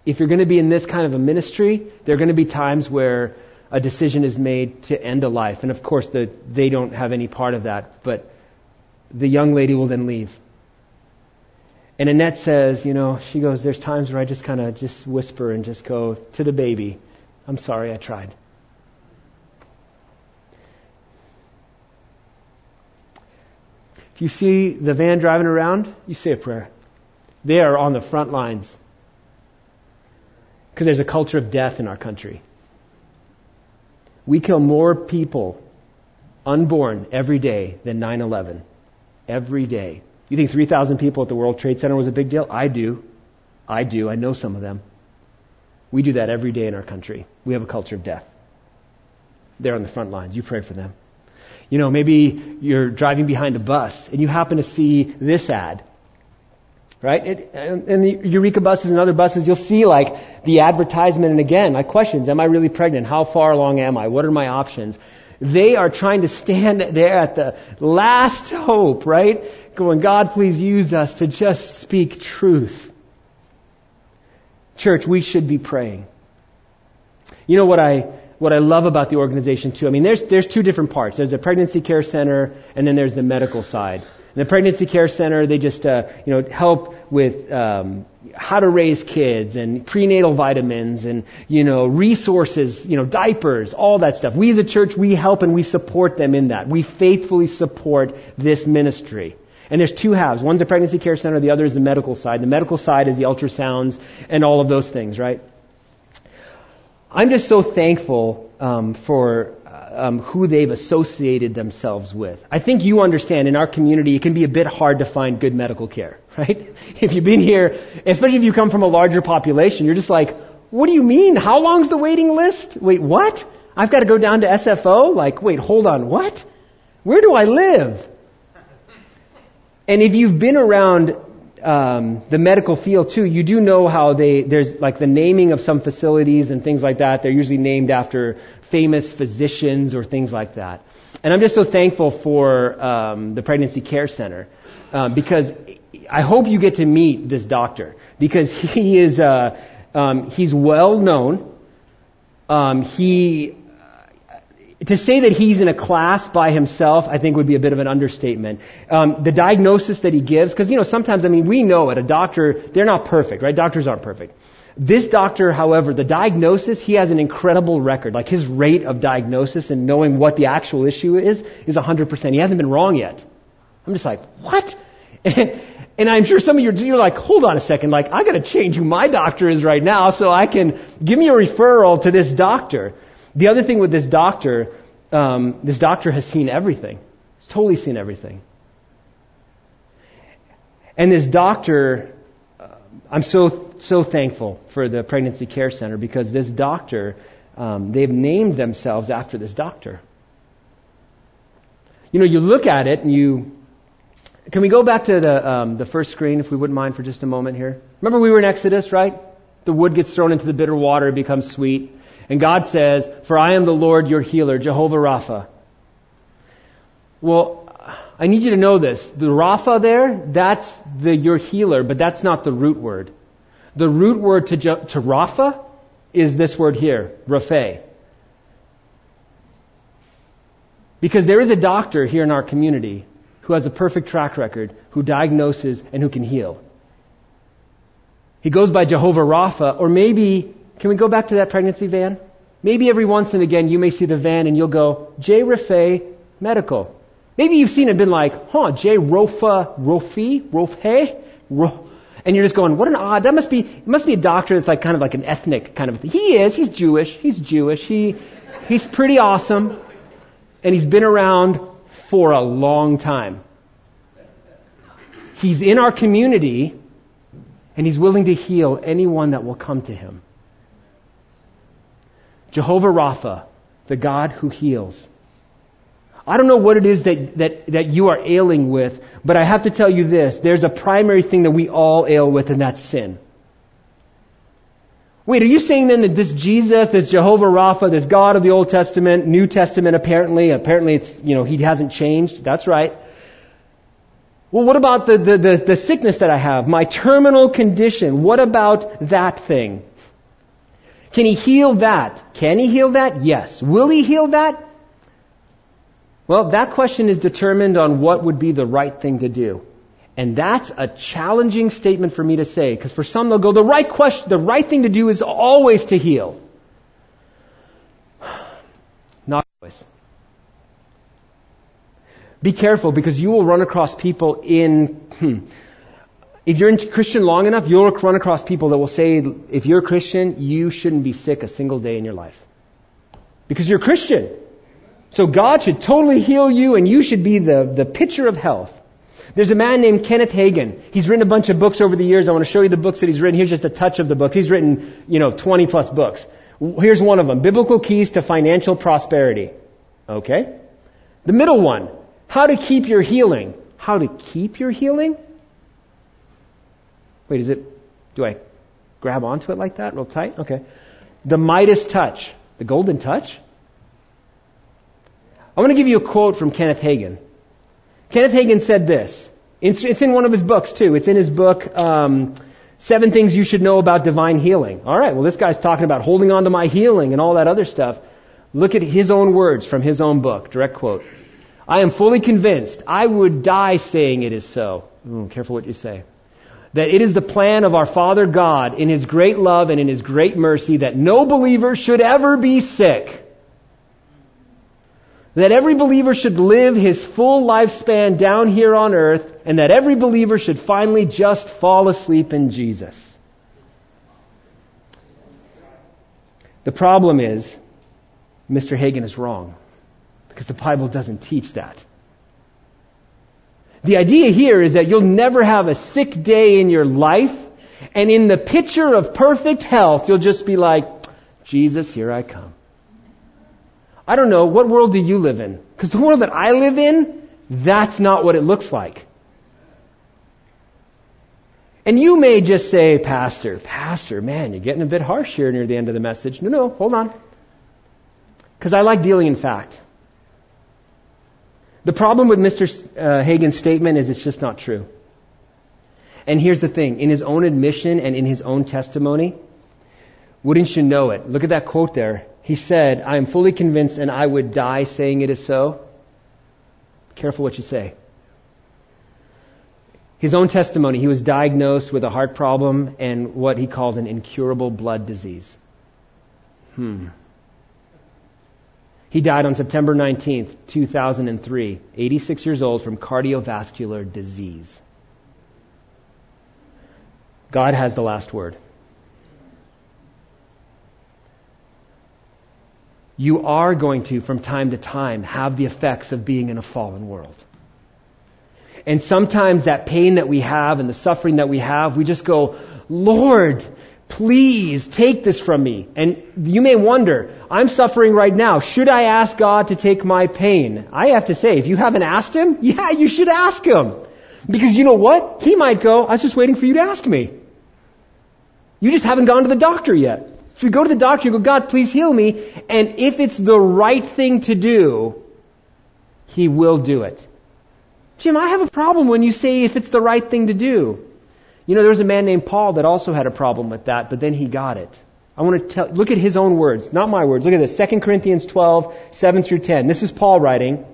if you're going to be in this kind of a ministry, there are going to be times where a decision is made to end a life. And of course, the, they don't have any part of that, but the young lady will then leave. And Annette says, you know, she goes, there's times where I just kind of just whisper and just go to the baby, I'm sorry I tried. If you see the van driving around, you say a prayer. They are on the front lines. Because there's a culture of death in our country. We kill more people unborn every day than 9 11. Every day. You think 3,000 people at the World Trade Center was a big deal? I do. I do. I know some of them. We do that every day in our country. We have a culture of death. They're on the front lines. You pray for them. You know, maybe you're driving behind a bus and you happen to see this ad right? It, and, the Eureka buses and other buses, you'll see like the advertisement. And again, my questions: Am I really pregnant? How far along am I? What are my options? They are trying to stand there at the last hope, right? Going, God, please use us to just speak truth. Church, we should be praying. You know what I what I love about the organization too. I mean, there's there's two different parts. There's the pregnancy care center, and then there's the medical side. In the pregnancy care center, they just uh, you know help with um, how to raise kids and prenatal vitamins and you know resources, you know diapers, all that stuff. We as a church, we help and we support them in that. We faithfully support this ministry. And there's two halves. One's a pregnancy care center, the other is the medical side. The medical side is the ultrasounds and all of those things, right? I'm just so thankful um, for um, who they've associated themselves with. I think you understand in our community it can be a bit hard to find good medical care, right? If you've been here, especially if you come from a larger population, you're just like, what do you mean? How long's the waiting list? Wait, what? I've got to go down to SFO? Like, wait, hold on, what? Where do I live? And if you've been around um, the medical field too, you do know how they there's like the naming of some facilities and things like that. They're usually named after famous physicians or things like that. And I'm just so thankful for um, the pregnancy care center um, because I hope you get to meet this doctor because he is uh, um, he's well known Um, he to say that he's in a class by himself, I think would be a bit of an understatement. Um, the diagnosis that he gives, because you know sometimes, I mean, we know it. A doctor, they're not perfect, right? Doctors aren't perfect. This doctor, however, the diagnosis, he has an incredible record. Like his rate of diagnosis and knowing what the actual issue is, is 100%. He hasn't been wrong yet. I'm just like, what? and I'm sure some of you, you're like, hold on a second, like, I gotta change who my doctor is right now so I can give me a referral to this doctor. The other thing with this doctor, um, this doctor has seen everything. He's totally seen everything. And this doctor, uh, I'm so so thankful for the pregnancy care center because this doctor, um, they've named themselves after this doctor. You know, you look at it and you. Can we go back to the um, the first screen if we wouldn't mind for just a moment here? Remember we were in Exodus, right? The wood gets thrown into the bitter water, it becomes sweet. And God says, For I am the Lord your healer, Jehovah Rapha. Well, I need you to know this. The Rapha there, that's the your healer, but that's not the root word. The root word to, to Rapha is this word here, Rapha. Because there is a doctor here in our community who has a perfect track record, who diagnoses and who can heal. He goes by Jehovah Rapha, or maybe can we go back to that pregnancy van? Maybe every once and again you may see the van and you'll go, J. Rafay Medical. Maybe you've seen it and been like, huh, J. Rofa, Rofi, Rofhe, Ro, and you're just going, what an odd, that must be, it must be a doctor that's like kind of like an ethnic kind of thing. He is, he's Jewish, he's Jewish, he, he's pretty awesome, and he's been around for a long time. He's in our community, and he's willing to heal anyone that will come to him. Jehovah Rapha, the God who heals. I don't know what it is that, that, that you are ailing with, but I have to tell you this. There's a primary thing that we all ail with, and that's sin. Wait, are you saying then that this Jesus, this Jehovah Rapha, this God of the Old Testament, New Testament apparently, apparently it's, you know, he hasn't changed? That's right. Well, what about the, the, the, the sickness that I have? My terminal condition. What about that thing? Can he heal that? Can he heal that? Yes. Will he heal that? Well, that question is determined on what would be the right thing to do. And that's a challenging statement for me to say, because for some they'll go, the right question, the right thing to do is always to heal. Not always. Be careful because you will run across people in, hmm, if you're in Christian long enough, you'll run across people that will say, if you're a Christian, you shouldn't be sick a single day in your life. Because you're a Christian. So God should totally heal you and you should be the, the picture of health. There's a man named Kenneth Hagin. He's written a bunch of books over the years. I want to show you the books that he's written. Here's just a touch of the books. He's written, you know, 20 plus books. Here's one of them. Biblical Keys to Financial Prosperity. Okay? The middle one. How to keep your healing. How to keep your healing? Wait, is it, do I grab onto it like that real tight? Okay. The Midas touch. The golden touch? I want to give you a quote from Kenneth Hagin. Kenneth Hagin said this. It's in one of his books too. It's in his book, um, Seven Things You Should Know About Divine Healing. All right, well, this guy's talking about holding on to my healing and all that other stuff. Look at his own words from his own book. Direct quote. I am fully convinced. I would die saying it is so. Ooh, careful what you say that it is the plan of our Father God in His great love and in His great mercy that no believer should ever be sick. That every believer should live his full lifespan down here on earth and that every believer should finally just fall asleep in Jesus. The problem is, Mr. Hagin is wrong because the Bible doesn't teach that. The idea here is that you'll never have a sick day in your life, and in the picture of perfect health, you'll just be like, Jesus, here I come. I don't know, what world do you live in? Because the world that I live in, that's not what it looks like. And you may just say, Pastor, Pastor, man, you're getting a bit harsh here near the end of the message. No, no, hold on. Because I like dealing in fact. The problem with Mr. Uh, Hagin's statement is it's just not true. And here's the thing in his own admission and in his own testimony, Wouldn't you know it? Look at that quote there. He said, I am fully convinced and I would die saying it is so. Careful what you say. His own testimony, he was diagnosed with a heart problem and what he called an incurable blood disease. Hmm. He died on September 19th, 2003, 86 years old from cardiovascular disease. God has the last word. You are going to, from time to time, have the effects of being in a fallen world. And sometimes that pain that we have and the suffering that we have, we just go, Lord, please take this from me. And you may wonder, I'm suffering right now. Should I ask God to take my pain? I have to say, if you haven't asked Him, yeah, you should ask Him. Because you know what? He might go, I was just waiting for you to ask me. You just haven't gone to the doctor yet. So you go to the doctor, you go, God, please heal me. And if it's the right thing to do, He will do it. Jim, I have a problem when you say if it's the right thing to do. You know, there was a man named Paul that also had a problem with that, but then he got it. I want to tell, look at his own words, not my words. Look at this. 2 Corinthians 12, 7 through 10. This is Paul writing.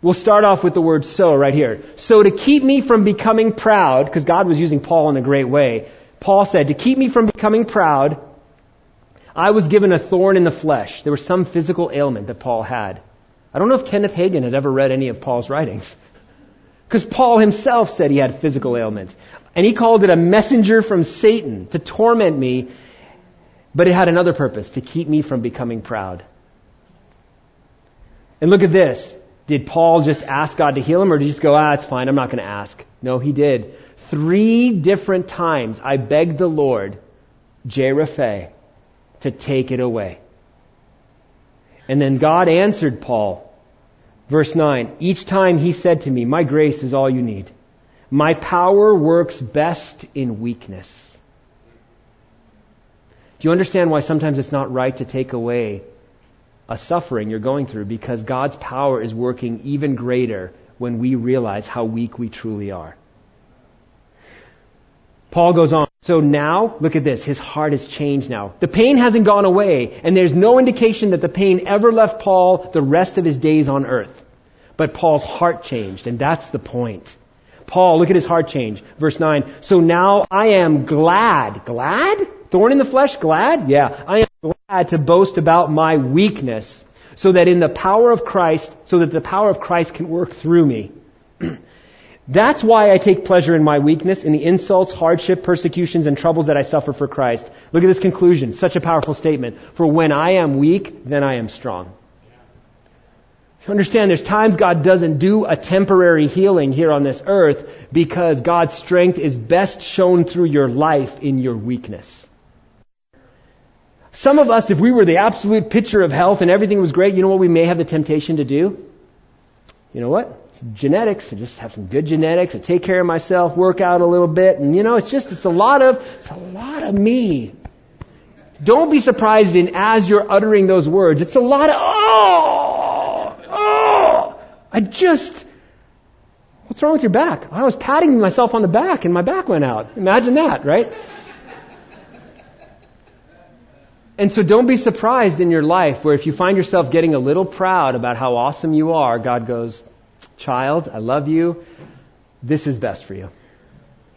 We'll start off with the word so right here. So to keep me from becoming proud, because God was using Paul in a great way, Paul said, to keep me from becoming proud, I was given a thorn in the flesh. There was some physical ailment that Paul had. I don't know if Kenneth Hagin had ever read any of Paul's writings. Because Paul himself said he had physical ailments. And he called it a messenger from Satan to torment me, but it had another purpose, to keep me from becoming proud. And look at this. Did Paul just ask God to heal him, or did he just go, ah, it's fine, I'm not going to ask? No, he did. Three different times I begged the Lord, Jeraphe, to take it away. And then God answered Paul. Verse 9, each time he said to me, My grace is all you need. My power works best in weakness. Do you understand why sometimes it's not right to take away a suffering you're going through? Because God's power is working even greater when we realize how weak we truly are. Paul goes on. So now, look at this. His heart has changed now. The pain hasn't gone away, and there's no indication that the pain ever left Paul the rest of his days on earth. But Paul's heart changed, and that's the point. Paul, look at his heart change. Verse 9. So now I am glad. Glad? Thorn in the flesh? Glad? Yeah. I am glad to boast about my weakness so that in the power of Christ, so that the power of Christ can work through me. That's why I take pleasure in my weakness, in the insults, hardship, persecutions, and troubles that I suffer for Christ. Look at this conclusion. Such a powerful statement. For when I am weak, then I am strong. Understand there's times God doesn't do a temporary healing here on this earth because God's strength is best shown through your life in your weakness. Some of us, if we were the absolute picture of health and everything was great, you know what we may have the temptation to do? You know what? Genetics. I just have some good genetics. I take care of myself, work out a little bit, and you know, it's just, it's a lot of, it's a lot of me. Don't be surprised in as you're uttering those words. It's a lot of, oh! Oh, I just, what's wrong with your back? I was patting myself on the back and my back went out. Imagine that, right? And so don't be surprised in your life where if you find yourself getting a little proud about how awesome you are, God goes, child, I love you. This is best for you.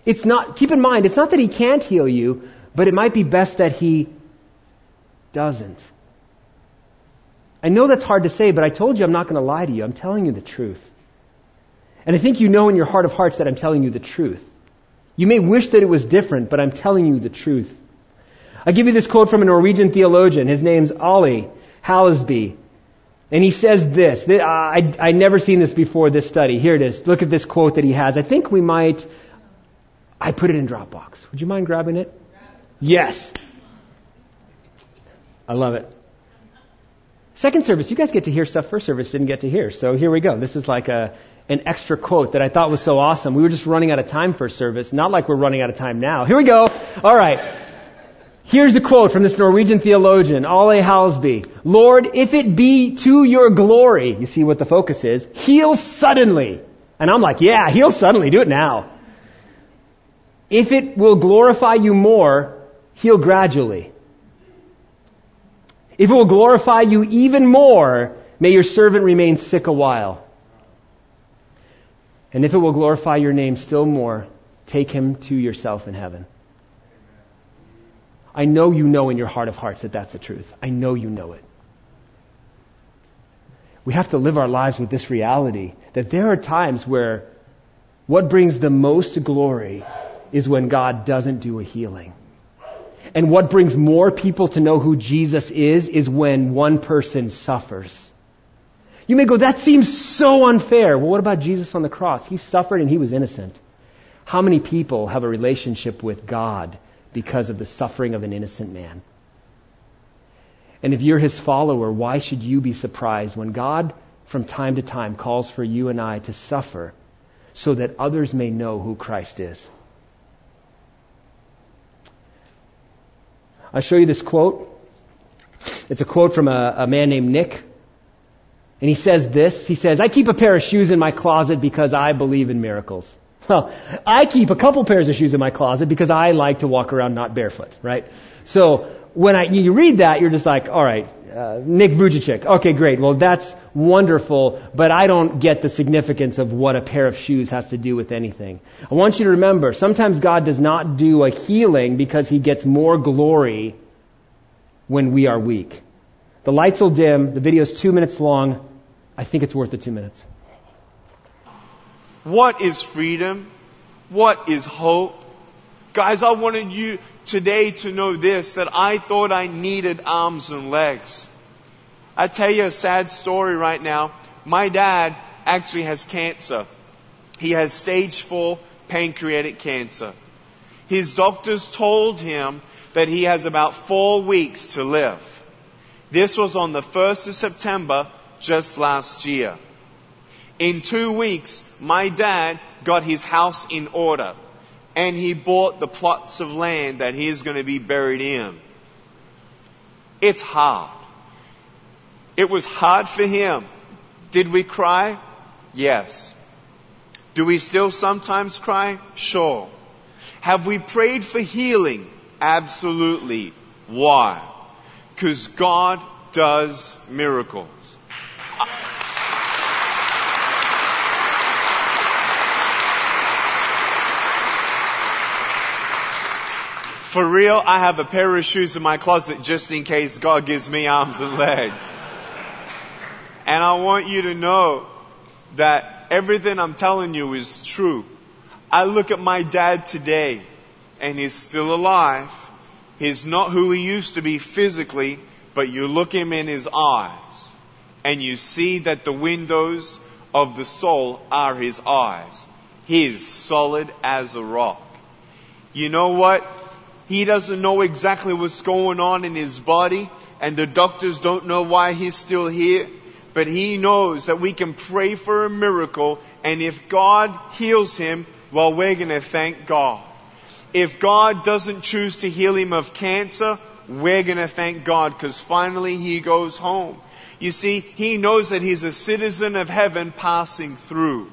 It's not, keep in mind, it's not that He can't heal you, but it might be best that He doesn't. I know that's hard to say, but I told you I'm not going to lie to you. I'm telling you the truth. And I think you know in your heart of hearts that I'm telling you the truth. You may wish that it was different, but I'm telling you the truth. I give you this quote from a Norwegian theologian. His name's Ollie Hallesby. And he says this. I, I never seen this before this study. Here it is. Look at this quote that he has. I think we might, I put it in Dropbox. Would you mind grabbing it? Yes. I love it. Second service, you guys get to hear stuff first service didn't get to hear. So here we go. This is like a, an extra quote that I thought was so awesome. We were just running out of time for service, not like we're running out of time now. Here we go. All right. Here's the quote from this Norwegian theologian, Ole Hallesby. Lord, if it be to your glory, you see what the focus is, heal suddenly. And I'm like, yeah, heal suddenly, do it now. If it will glorify you more, heal gradually. If it will glorify you even more, may your servant remain sick a while. And if it will glorify your name still more, take him to yourself in heaven. I know you know in your heart of hearts that that's the truth. I know you know it. We have to live our lives with this reality that there are times where what brings the most glory is when God doesn't do a healing. And what brings more people to know who Jesus is is when one person suffers. You may go, that seems so unfair. Well, what about Jesus on the cross? He suffered and he was innocent. How many people have a relationship with God because of the suffering of an innocent man? And if you're his follower, why should you be surprised when God from time to time calls for you and I to suffer so that others may know who Christ is? I'll show you this quote. It's a quote from a, a man named Nick. And he says this. He says, I keep a pair of shoes in my closet because I believe in miracles. Well, I keep a couple pairs of shoes in my closet because I like to walk around not barefoot, right? So when I, you read that, you're just like, all right, uh, Nick Vujicic. Okay, great. Well, that's wonderful, but I don't get the significance of what a pair of shoes has to do with anything. I want you to remember, sometimes God does not do a healing because he gets more glory when we are weak. The lights will dim. The video is two minutes long. I think it's worth the two minutes. What is freedom? What is hope? Guys, I wanted you today to know this, that I thought I needed arms and legs. I tell you a sad story right now. My dad actually has cancer. He has stage four pancreatic cancer. His doctors told him that he has about four weeks to live. This was on the 1st of September just last year. In two weeks, my dad got his house in order and he bought the plots of land that he is going to be buried in. It's hard. It was hard for him. Did we cry? Yes. Do we still sometimes cry? Sure. Have we prayed for healing? Absolutely. Why? Because God does miracles. For real, I have a pair of shoes in my closet just in case God gives me arms and legs. And I want you to know that everything I'm telling you is true. I look at my dad today and he's still alive. He's not who he used to be physically, but you look him in his eyes and you see that the windows of the soul are his eyes. He is solid as a rock. You know what? He doesn't know exactly what's going on in his body, and the doctors don't know why he's still here. But he knows that we can pray for a miracle, and if God heals him, well, we're going to thank God. If God doesn't choose to heal him of cancer, we're going to thank God because finally he goes home. You see, he knows that he's a citizen of heaven passing through.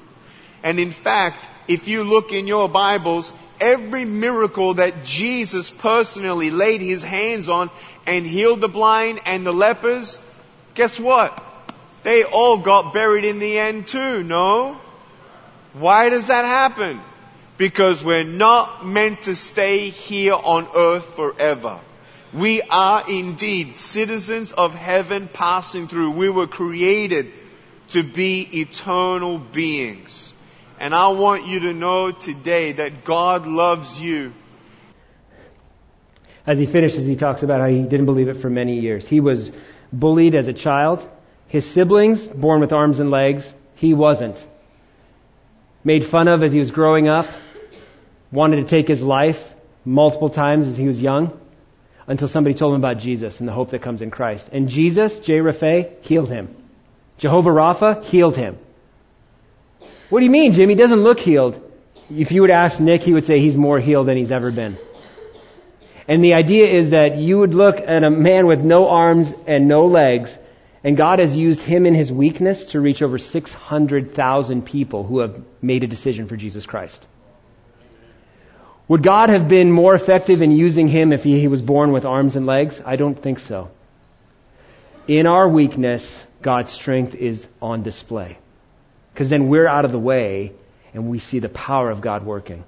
And in fact, if you look in your Bibles, every miracle that Jesus personally laid his hands on and healed the blind and the lepers, guess what? They all got buried in the end too, no? Why does that happen? Because we're not meant to stay here on earth forever. We are indeed citizens of heaven passing through. We were created to be eternal beings. And I want you to know today that God loves you. As he finishes, he talks about how he didn't believe it for many years. He was bullied as a child. His siblings, born with arms and legs, he wasn't. Made fun of as he was growing up. Wanted to take his life multiple times as he was young until somebody told him about Jesus and the hope that comes in Christ. And Jesus, J. Raphae, healed him. Jehovah Rapha healed him. What do you mean, Jim? He doesn't look healed. If you would ask Nick, he would say he's more healed than he's ever been. And the idea is that you would look at a man with no arms and no legs, and God has used him in his weakness to reach over 600,000 people who have made a decision for Jesus Christ. Would God have been more effective in using him if he was born with arms and legs? I don't think so. In our weakness, God's strength is on display. Because then we're out of the way and we see the power of God working.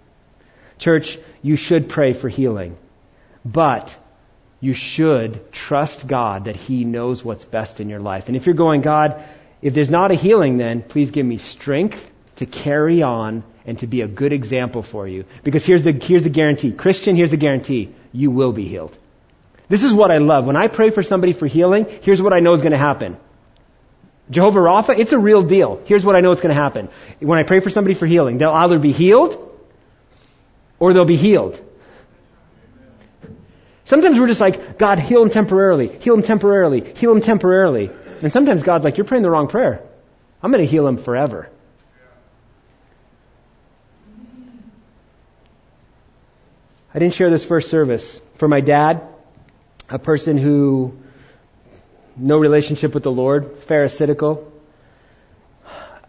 Church, you should pray for healing, but you should trust God that He knows what's best in your life. And if you're going, God, if there's not a healing, then please give me strength to carry on and to be a good example for you. Because here's the, here's the guarantee. Christian, here's the guarantee. You will be healed. This is what I love. When I pray for somebody for healing, here's what I know is going to happen. Jehovah Rapha, it's a real deal. Here's what I know is going to happen. When I pray for somebody for healing, they'll either be healed or they'll be healed. Sometimes we're just like, God, heal him temporarily, heal him temporarily, heal him temporarily. And sometimes God's like, you're praying the wrong prayer. I'm going to heal him forever. I didn't share this first service. For my dad, a person who no relationship with the Lord, pharisaical,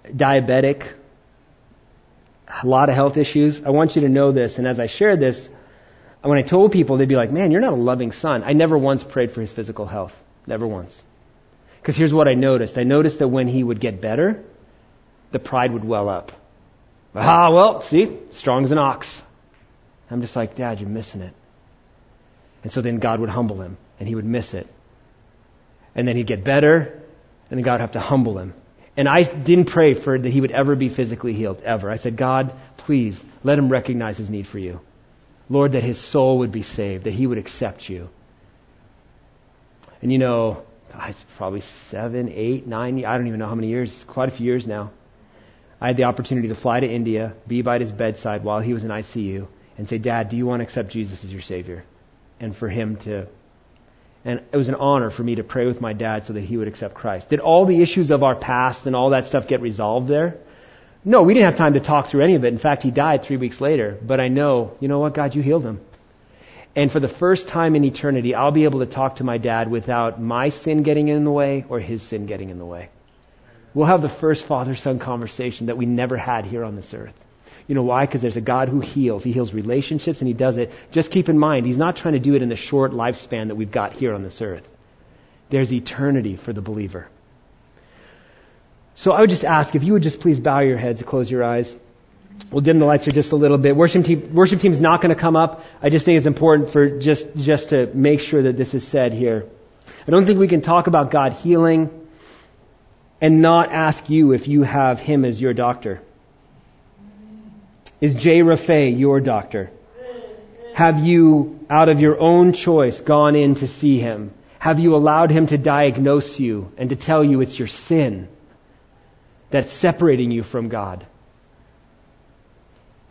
diabetic, a lot of health issues. I want you to know this. And as I shared this, when I told people, they'd be like, man, you're not a loving son. I never once prayed for his physical health. Never once. Because here's what I noticed. I noticed that when he would get better, the pride would well up. Ah, well, see, strong as an ox. I'm just like, Dad, you're missing it. And so then God would humble him, and he would miss it. And then he'd get better, and then God would have to humble him. And I didn't pray for that he would ever be physically healed, ever. I said, God, please let him recognize his need for you. Lord, that his soul would be saved, that he would accept you. And you know, it's probably seven, eight, nine, I don't even know how many years, quite a few years now. I had the opportunity to fly to India, be by his bedside while he was in ICU, and say, Dad, do you want to accept Jesus as your Savior? And for him to. And it was an honor for me to pray with my dad so that he would accept Christ. Did all the issues of our past and all that stuff get resolved there? No, we didn't have time to talk through any of it. In fact, he died three weeks later. But I know, you know what, God, you healed him. And for the first time in eternity, I'll be able to talk to my dad without my sin getting in the way or his sin getting in the way. We'll have the first father son conversation that we never had here on this earth. You know why? Because there's a God who heals. He heals relationships and he does it. Just keep in mind, he's not trying to do it in the short lifespan that we've got here on this earth. There's eternity for the believer. So I would just ask if you would just please bow your heads close your eyes. We'll dim the lights here just a little bit. Worship team, worship team's not going to come up. I just think it's important for just, just to make sure that this is said here. I don't think we can talk about God healing and not ask you if you have Him as your doctor. Is Jehovah Rapha your doctor? Have you, out of your own choice, gone in to see him? Have you allowed him to diagnose you and to tell you it's your sin that's separating you from God?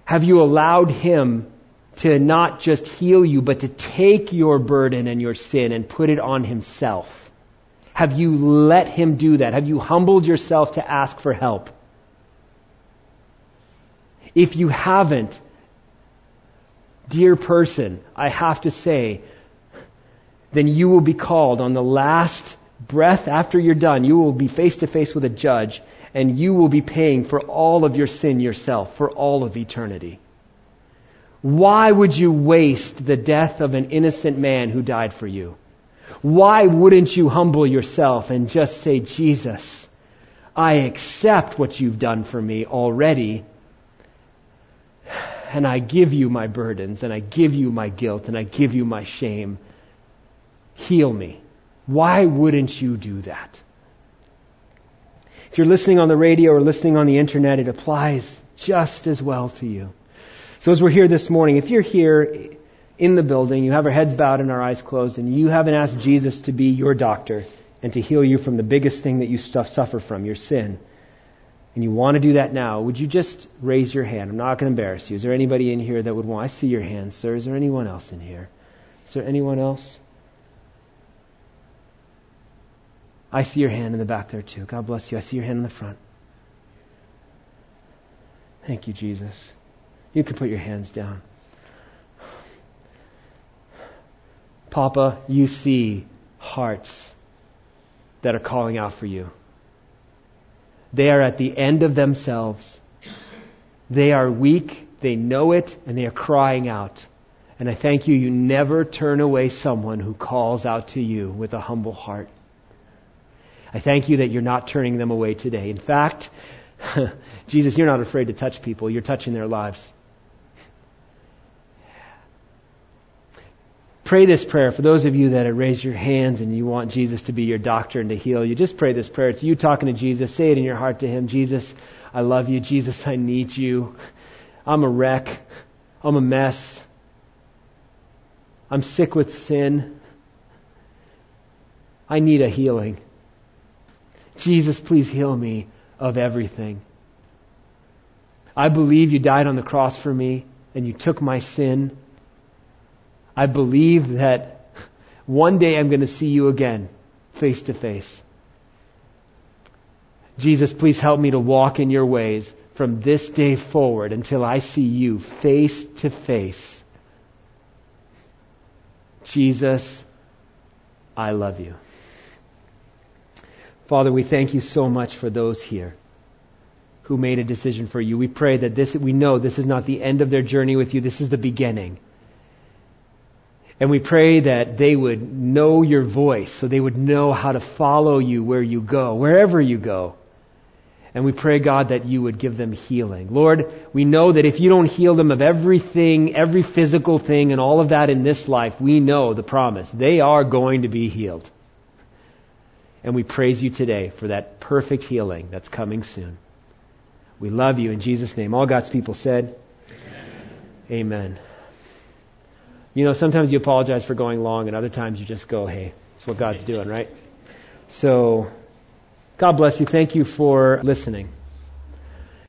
Have you allowed him to not just heal you, but to take your burden and your sin and put it on himself? Have you let him do that? Have you humbled yourself to ask for help? If you haven't, dear person, I have to say, then you will be called on the last breath after you're done. You will be face to face with a judge, and you will be paying for all of your sin yourself for all of eternity. Why would you waste the death of an innocent man who died for you? Why wouldn't you humble yourself and just say, Jesus, I accept what you've done for me already and I give you my burdens, and I give you my guilt, and I give you my shame. Heal me. Why wouldn't you do that? If you're listening on the radio or listening on the internet, it applies just as well to you. So as we're here this morning, if you're here in the building, you have our heads bowed and our eyes closed, and you haven't asked Jesus to be your doctor and to heal you from the biggest thing that you suffer from, your sin, and you want to do that now, would you just raise your hand? I'm not going to embarrass you. Is there anybody in here that would want? I see your hand, sir. Is there anyone else in here? Is there anyone else? I see your hand in the back there too. God bless you. I see your hand in the front. Thank you, Jesus. You can put your hands down. Papa, you see hearts that are calling out for you. They are at the end of themselves. They are weak, they know it, and they are crying out. And I thank you, you never turn away someone who calls out to you with a humble heart. I thank you that you're not turning them away today. In fact, Jesus, you're not afraid to touch people. You're touching their lives. Pray this prayer for those of you that have raised your hands and you want Jesus to be your doctor and to heal you. Just pray this prayer. It's you talking to Jesus. Say it in your heart to Him. Jesus, I love you. Jesus, I need you. I'm a wreck. I'm a mess. I'm sick with sin. I need a healing. Jesus, please heal me of everything. I believe you died on the cross for me and you took my sin. I believe that one day I'm going to see you again, face to face. Jesus, please help me to walk in your ways from this day forward until I see you face to face. Jesus, I love you. Father, we thank you so much for those here who made a decision for you. We pray that this, we know this is not the end of their journey with you. This is the beginning. And we pray that they would know your voice so they would know how to follow you where you go, wherever you go. And we pray, God, that you would give them healing. Lord, we know that if you don't heal them of everything, every physical thing, and all of that in this life, we know the promise. They are going to be healed. And we praise you today for that perfect healing that's coming soon. We love you in Jesus' name. All God's people said, Amen. Amen. You know, sometimes you apologize for going long, and other times you just go, hey, it's what God's doing, right? So, God bless you. Thank you for listening.